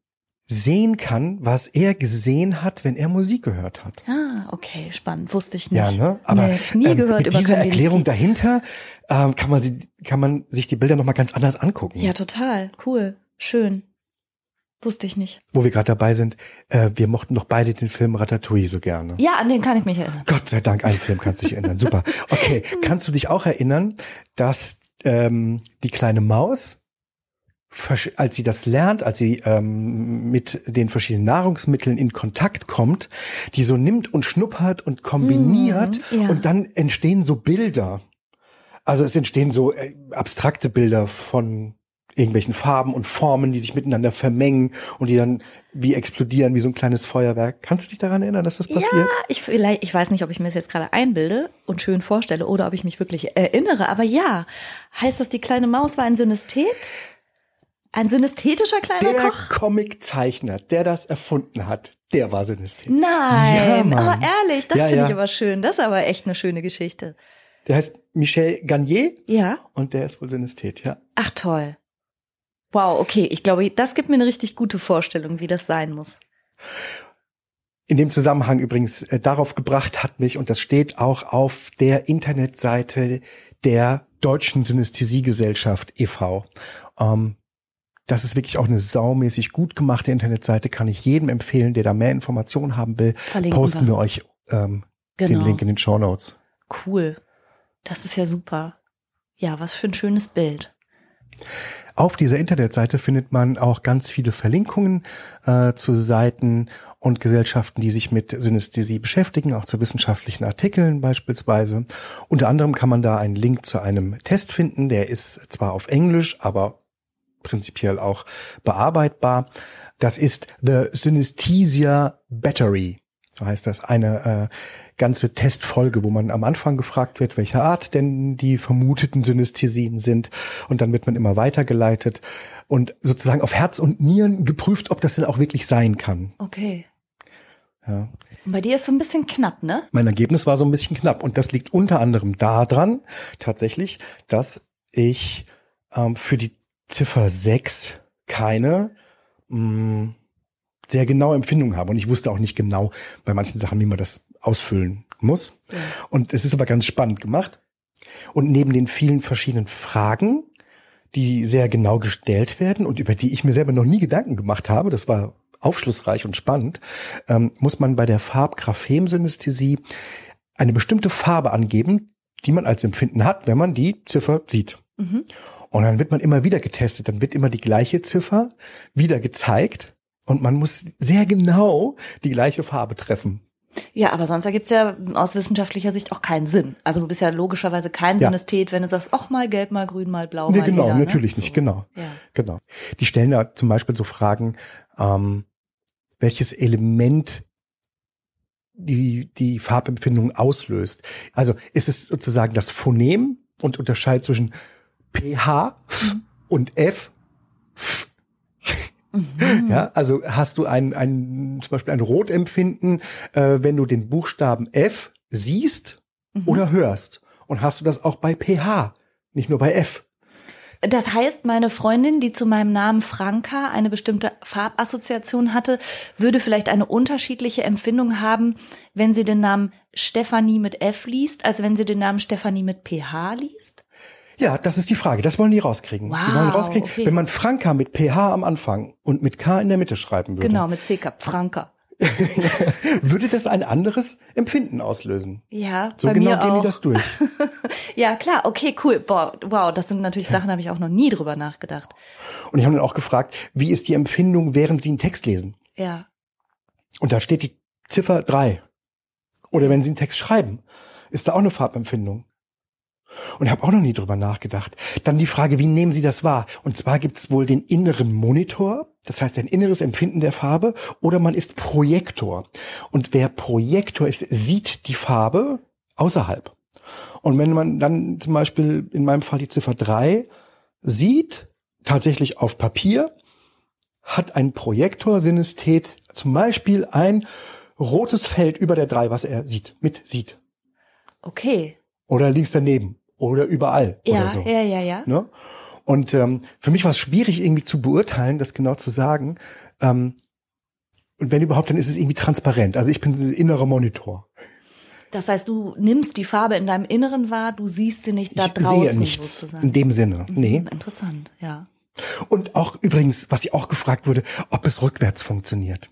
sehen kann, was er gesehen hat, wenn er Musik gehört hat.
Ah, okay, spannend, wusste ich nicht.
Ja, ne? Aber
nee, nie
ähm,
gehört
mit
über
dieser. Erklärung dahinter ähm, kann man sie, kann man sich die Bilder noch mal ganz anders angucken.
Ja, total, cool, schön. Wusste ich nicht.
Wo wir gerade dabei sind, äh, wir mochten doch beide den Film Ratatouille so gerne.
Ja, an den kann ich mich erinnern.
Gott sei Dank, ein Film kannst du dich erinnern. Super. Okay, kannst du dich auch erinnern, dass ähm, die kleine Maus, als sie das lernt, als sie ähm, mit den verschiedenen Nahrungsmitteln in Kontakt kommt, die so nimmt und schnuppert und kombiniert
Mhm, ja.
und dann entstehen so Bilder. Also es entstehen so äh, abstrakte Bilder von irgendwelchen Farben und Formen, die sich miteinander vermengen und die dann wie explodieren, wie so ein kleines Feuerwerk. Kannst du dich daran erinnern, dass das passiert?
Ja, ich vielleicht, ich weiß nicht, ob ich mir das jetzt gerade einbilde und schön vorstelle oder ob ich mich wirklich erinnere, aber ja. Heißt das, die kleine Maus war ein Synästhet? Ein synästhetischer kleiner
Der
Koch?
Comiczeichner, der das erfunden hat, der war Synästhet.
Nein,
Ja,
aber ehrlich, das
Ja,
finde
ja.
ich aber schön. Das ist aber echt eine schöne Geschichte.
Der heißt Michel Garnier
Ja.
und der ist wohl Synästhet, ja.
Ach toll. Wow, okay. Ich glaube, das gibt mir eine richtig gute Vorstellung, wie das sein muss.
In dem Zusammenhang übrigens äh, darauf gebracht hat mich, und das steht auch auf der Internetseite der Deutschen Synästhesiegesellschaft e.V. Ähm, das ist wirklich auch eine saumäßig gut gemachte Internetseite, kann ich jedem empfehlen, der da mehr Informationen haben will.
Verlinken
Posten
wir.
wir euch ähm,
Genau.
den Link in den Show Notes.
Cool. Das ist ja super. Ja, was für ein schönes Bild.
Auf dieser Internetseite findet man auch ganz viele Verlinkungen äh, zu Seiten und Gesellschaften, die sich mit Synästhesie beschäftigen, auch zu wissenschaftlichen Artikeln beispielsweise. Unter anderem kann man da einen Link zu einem Test finden, der ist zwar auf Englisch, aber prinzipiell auch bearbeitbar. Das ist The Synesthesia Battery. So heißt das eine äh, ganze Testfolge, wo man am Anfang gefragt wird, welche Art denn die vermuteten Synästhesien sind. Und dann wird man immer weitergeleitet und sozusagen auf Herz und Nieren geprüft, ob das denn auch wirklich sein kann.
Okay.
Ja.
Und bei dir ist so ein bisschen knapp, ne?
Mein Ergebnis war so ein bisschen knapp. Und das liegt unter anderem daran, tatsächlich, dass ich ähm, für die Ziffer 6 keine mh, sehr genaue Empfindung habe. Und ich wusste auch nicht genau bei manchen Sachen, wie man das ausfüllen muss.
Ja.
Und es ist aber ganz spannend gemacht. Und neben den vielen verschiedenen Fragen, die sehr genau gestellt werden und über die ich mir selber noch nie Gedanken gemacht habe, das war aufschlussreich und spannend, ähm, muss man bei der Farbgraphem-Synästhesie eine bestimmte Farbe angeben, die man als Empfinden hat, wenn man die Ziffer sieht.
Mhm.
Und dann wird man immer wieder getestet, dann wird immer die gleiche Ziffer wieder gezeigt und man muss sehr genau die gleiche Farbe treffen.
Ja, aber sonst ergibt es ja aus wissenschaftlicher Sicht auch keinen Sinn. Also du bist ja logischerweise kein
Ja.
Synästhet, wenn du sagst, ach mal gelb, mal grün, mal blau,
Nee,
mal
genau,
lila,
natürlich
ne?
nicht, genau.
Ja.
Genau. Die stellen da zum Beispiel so Fragen, ähm, welches Element die, die Farbempfindung auslöst. Also ist es sozusagen das Phonem und unterscheidet zwischen pH und F.
Mhm.
Ja, also hast du ein, ein zum Beispiel ein Rotempfinden, äh, wenn du den Buchstaben F siehst
Mhm.
oder hörst. Und hast du das auch bei pH, nicht nur bei F.
Das heißt, meine Freundin, die zu meinem Namen Franka eine bestimmte Farbassoziation hatte, würde vielleicht eine unterschiedliche Empfindung haben, wenn sie den Namen Stefanie mit F liest, als wenn sie den Namen Stefanie mit PH liest?
Ja, das ist die Frage. Das wollen die rauskriegen. die
Wow,
wollen rauskriegen,
okay.
wenn man Franka mit PH am Anfang und mit K in der Mitte schreiben würde,
Genau, mit C-Cup, Franka.
würde das ein anderes Empfinden auslösen.
Ja,
So
bei
genau
mir
gehen
auch.
die das durch.
Ja, klar, okay, cool. Boah, wow, das sind natürlich Sachen, habe ich auch noch nie drüber nachgedacht.
Und ich habe dann auch gefragt, wie ist die Empfindung, während sie einen Text lesen?
Ja.
Und da steht die Ziffer 3. Oder wenn sie einen Text schreiben, ist da auch eine Farbempfindung. Und ich habe auch noch nie drüber nachgedacht. Dann die Frage, wie nehmen Sie das wahr? Und zwar gibt es wohl den inneren Monitor, das heißt ein inneres Empfinden der Farbe, oder man ist Projektor. Und wer Projektor ist, sieht die Farbe außerhalb. Und wenn man dann zum Beispiel in meinem Fall die Ziffer 3 sieht, tatsächlich auf Papier, hat ein Projektor-Synesthet zum Beispiel ein rotes Feld über der 3, was er sieht, mit sieht.
Okay.
Oder links daneben. Oder überall.
Ja,
oder so.
ja, ja, ja.
Ne? Und ähm, für mich war es schwierig, irgendwie zu beurteilen, das genau zu sagen. Ähm, und wenn überhaupt, dann ist es irgendwie transparent. Also ich bin ein innerer Monitor.
Das heißt, du nimmst die Farbe in deinem Inneren wahr, du siehst sie nicht da
ich
draußen
sehe nichts
sozusagen.
in dem Sinne. Nee.
Hm, Interessant, ja.
Und auch übrigens, was ich auch gefragt wurde, ob es rückwärts funktioniert.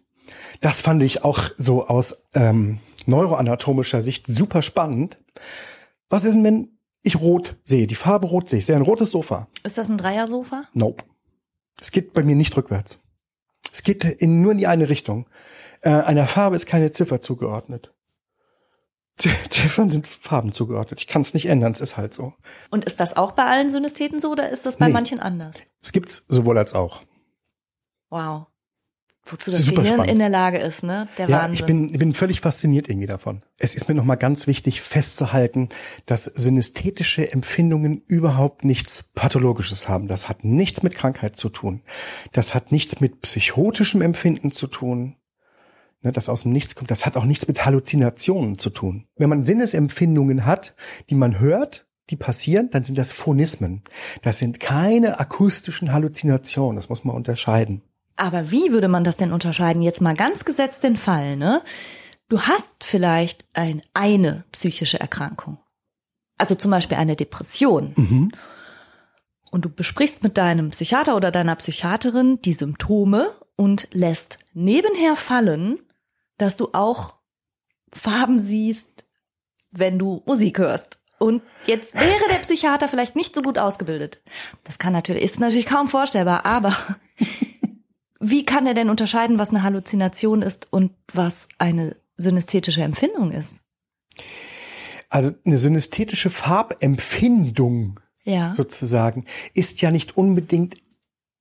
Das fand ich auch so aus ähm, neuroanatomischer Sicht super spannend. Was ist denn, wenn ich rot sehe, die Farbe rot sehe? Ich sehe ein rotes Sofa.
Ist das ein Dreiersofa?
Nope. Es geht bei mir nicht rückwärts. Es geht in, nur in die eine Richtung. Äh, einer Farbe ist keine Ziffer zugeordnet. Ziffern sind Farben zugeordnet. Ich kann es nicht ändern, es ist halt so.
Und ist das auch bei allen Synestheten so oder ist das bei
Nee.
manchen anders?
Es gibt's sowohl als auch.
Wow. Wozu das
Super
Gehirn
spannend.
in der Lage ist, ne? Der
Ja,
Wahnsinn.
ich bin, ich bin völlig fasziniert irgendwie davon. Es ist mir nochmal ganz wichtig festzuhalten, dass synästhetische Empfindungen überhaupt nichts Pathologisches haben. Das hat nichts mit Krankheit zu tun. Das hat nichts mit psychotischem Empfinden zu tun. Ne, das aus dem Nichts kommt. Das hat auch nichts mit Halluzinationen zu tun. Wenn man Sinnesempfindungen hat, die man hört, die passieren, dann sind das Phonismen. Das sind keine akustischen Halluzinationen. Das muss man unterscheiden.
Aber wie würde man das denn unterscheiden? Jetzt mal ganz gesetzt den Fall, ne? Du hast vielleicht ein, eine psychische Erkrankung. Also zum Beispiel eine Depression.
Mhm.
Und du besprichst mit deinem Psychiater oder deiner Psychiaterin die Symptome und lässt nebenher fallen, dass du auch Farben siehst, wenn du Musik hörst. Und jetzt wäre der Psychiater vielleicht nicht so gut ausgebildet. Das kann natürlich, ist natürlich kaum vorstellbar, aber wie kann er denn unterscheiden, was eine Halluzination ist und was eine synästhetische Empfindung ist?
Also eine synästhetische Farbempfindung
Ja.
sozusagen ist ja nicht unbedingt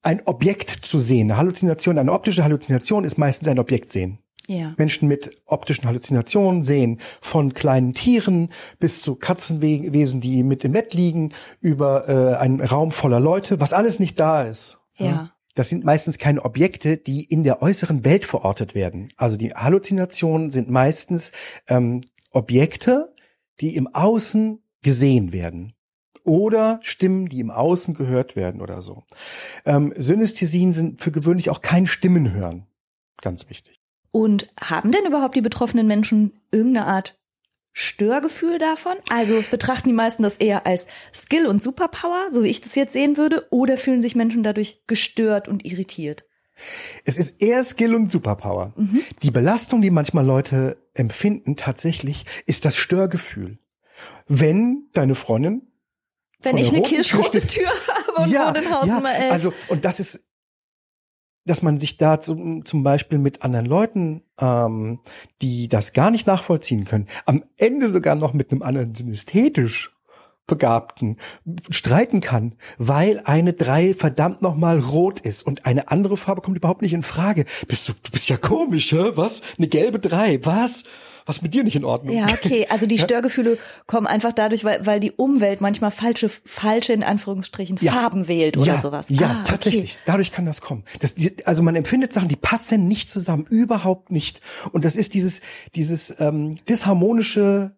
ein Objekt zu sehen. Eine Halluzination, eine optische Halluzination ist meistens ein Objekt sehen.
Ja.
Menschen mit optischen Halluzinationen sehen von kleinen Tieren bis zu Katzenwesen, die mit im Bett liegen, über äh, einen Raum voller Leute, was alles nicht da ist.
Ja.
Das sind meistens keine Objekte, die in der äußeren Welt verortet werden. Also die Halluzinationen sind meistens ähm, Objekte, die im Außen gesehen werden. Oder Stimmen, die im Außen gehört werden oder so. Ähm, Synästhesien sind für gewöhnlich auch kein Stimmenhören. Ganz wichtig.
Und haben denn überhaupt die betroffenen Menschen irgendeine Art Störgefühl davon? Also betrachten die meisten das eher als Skill und Superpower, so wie ich das jetzt sehen würde, oder fühlen sich Menschen dadurch gestört und irritiert?
Es ist eher Skill und Superpower. Die Belastung, die manchmal Leute empfinden, tatsächlich, ist das Störgefühl. Wenn deine Freundin
Wenn ich eine kirschrote
Tür
habe und wohne in Haus Nummer 11.
Also, und das ist, dass man sich da zum, zum Beispiel mit anderen Leuten, ähm, die das gar nicht nachvollziehen können, am Ende sogar noch mit einem anderen synästhetisch Begabten streiten kann, weil eine drei verdammt nochmal rot ist und eine andere Farbe kommt überhaupt nicht in Frage. Bist du, du bist ja komisch, hä? Was? Eine gelbe drei? Was? Was mit dir nicht in Ordnung?
Ja, okay. Also die Störgefühle kommen einfach dadurch, weil, weil die Umwelt manchmal falsche, falsche in Anführungsstrichen
Ja.
Farben wählt oder
ja,
sowas.
Ja,
Ah, okay.
tatsächlich. Dadurch kann das kommen. Das, also man empfindet Sachen, die passen nicht zusammen, überhaupt nicht. Und das ist dieses, dieses ähm, disharmonische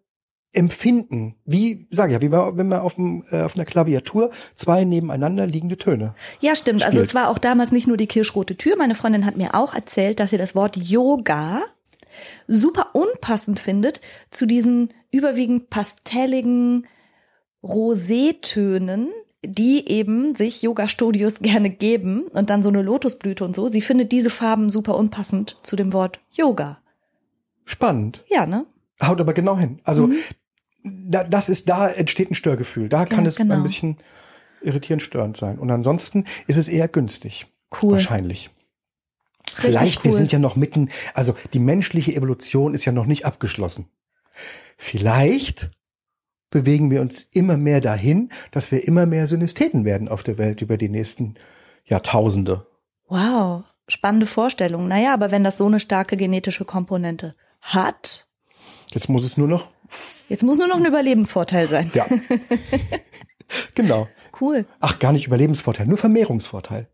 Empfinden. Wie, sag ja, wie wenn man auf, dem, äh, auf einer Klaviatur zwei nebeneinander liegende Töne.
Ja, stimmt. Also
spielt.
es war auch damals nicht nur die kirschrote Tür. Meine Freundin hat mir auch erzählt, dass sie das Wort Yoga super unpassend findet zu diesen überwiegend pastelligen Rosétönen, die eben sich Yoga-Studios gerne geben und dann so eine Lotusblüte und so. Sie findet diese Farben super unpassend zu dem Wort Yoga.
Spannend.
Ja, ne?
Haut aber genau hin. Also da, das ist, da entsteht ein Störgefühl. Da kann
Ja,
es
genau.
ein bisschen irritierend störend sein. Und ansonsten ist es eher günstig.
Cool.
Wahrscheinlich.
Richtig
Vielleicht, wir
cool.
sind ja noch mitten, also die menschliche Evolution ist ja noch nicht abgeschlossen. Vielleicht bewegen wir uns immer mehr dahin, dass wir immer mehr Synästheten werden auf der Welt über die nächsten Jahrtausende.
Wow, spannende Vorstellung. Naja, aber wenn das so eine starke genetische Komponente hat,
Jetzt muss es nur noch,
jetzt muss nur noch ein Überlebensvorteil sein.
ja. genau.
Cool.
Ach, gar nicht Überlebensvorteil, nur Vermehrungsvorteil.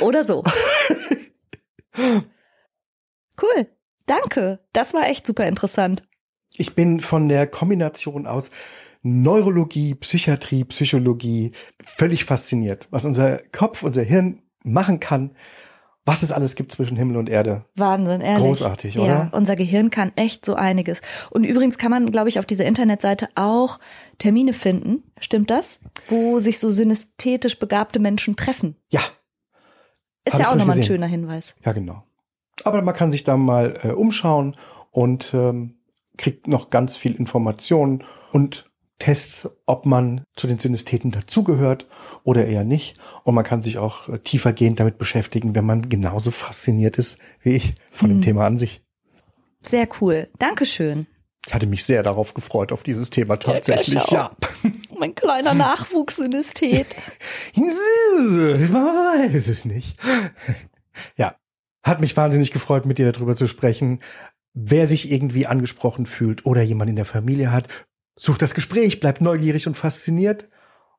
Oder so. Cool. Danke. Das war echt super interessant.
Ich bin von der Kombination aus Neurologie, Psychiatrie, Psychologie völlig fasziniert, was unser Kopf, unser Hirn machen kann, was es alles gibt zwischen Himmel und Erde.
Wahnsinn, ehrlich.
Großartig,
Ja,
oder?
unser Gehirn kann echt so einiges. Und übrigens kann man, glaube ich, auf dieser Internetseite auch Termine finden. Stimmt das? Wo sich so synästhetisch begabte Menschen treffen.
Ja,
Ist
Hab
ja auch
noch
nochmal ein schöner Hinweis.
ja genau. Aber man kann sich da mal äh, umschauen und ähm, kriegt noch ganz viel Informationen und Tests, ob man zu den Synästheten dazugehört oder eher nicht. Und man kann sich auch äh, tiefergehend damit beschäftigen, wenn man genauso fasziniert ist wie ich von dem Thema an sich.
Sehr cool. Dankeschön.
Ich hatte mich sehr darauf gefreut, auf dieses Thema tatsächlich.
ich
Ja.
Mein kleiner Nachwuchssynesthet.
Man weiß es nicht. Ja. Hat mich wahnsinnig gefreut, mit dir darüber zu sprechen. Wer sich irgendwie angesprochen fühlt oder jemand in der Familie hat, sucht das Gespräch, bleibt neugierig und fasziniert.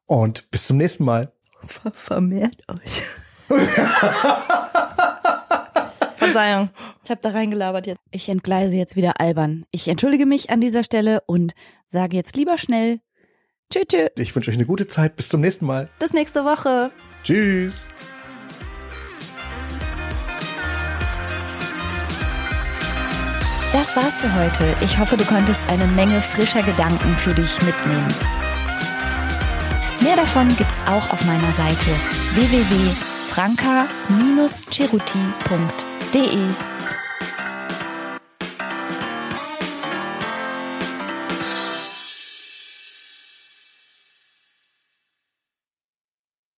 Und bis zum nächsten Mal.
Ver vermehrt euch. Verzeihung, ich habe da reingelabert jetzt. Ich entgleise jetzt wieder albern. Ich entschuldige mich an dieser Stelle und sage jetzt lieber schnell Tschö, tschö.
Ich wünsche euch eine gute Zeit. Bis zum nächsten Mal.
Bis nächste Woche.
Tschüss.
Das war's für heute. Ich hoffe, du konntest eine Menge frischer Gedanken für dich mitnehmen. Mehr davon gibt's auch auf meiner Seite www.franca-ceruti.de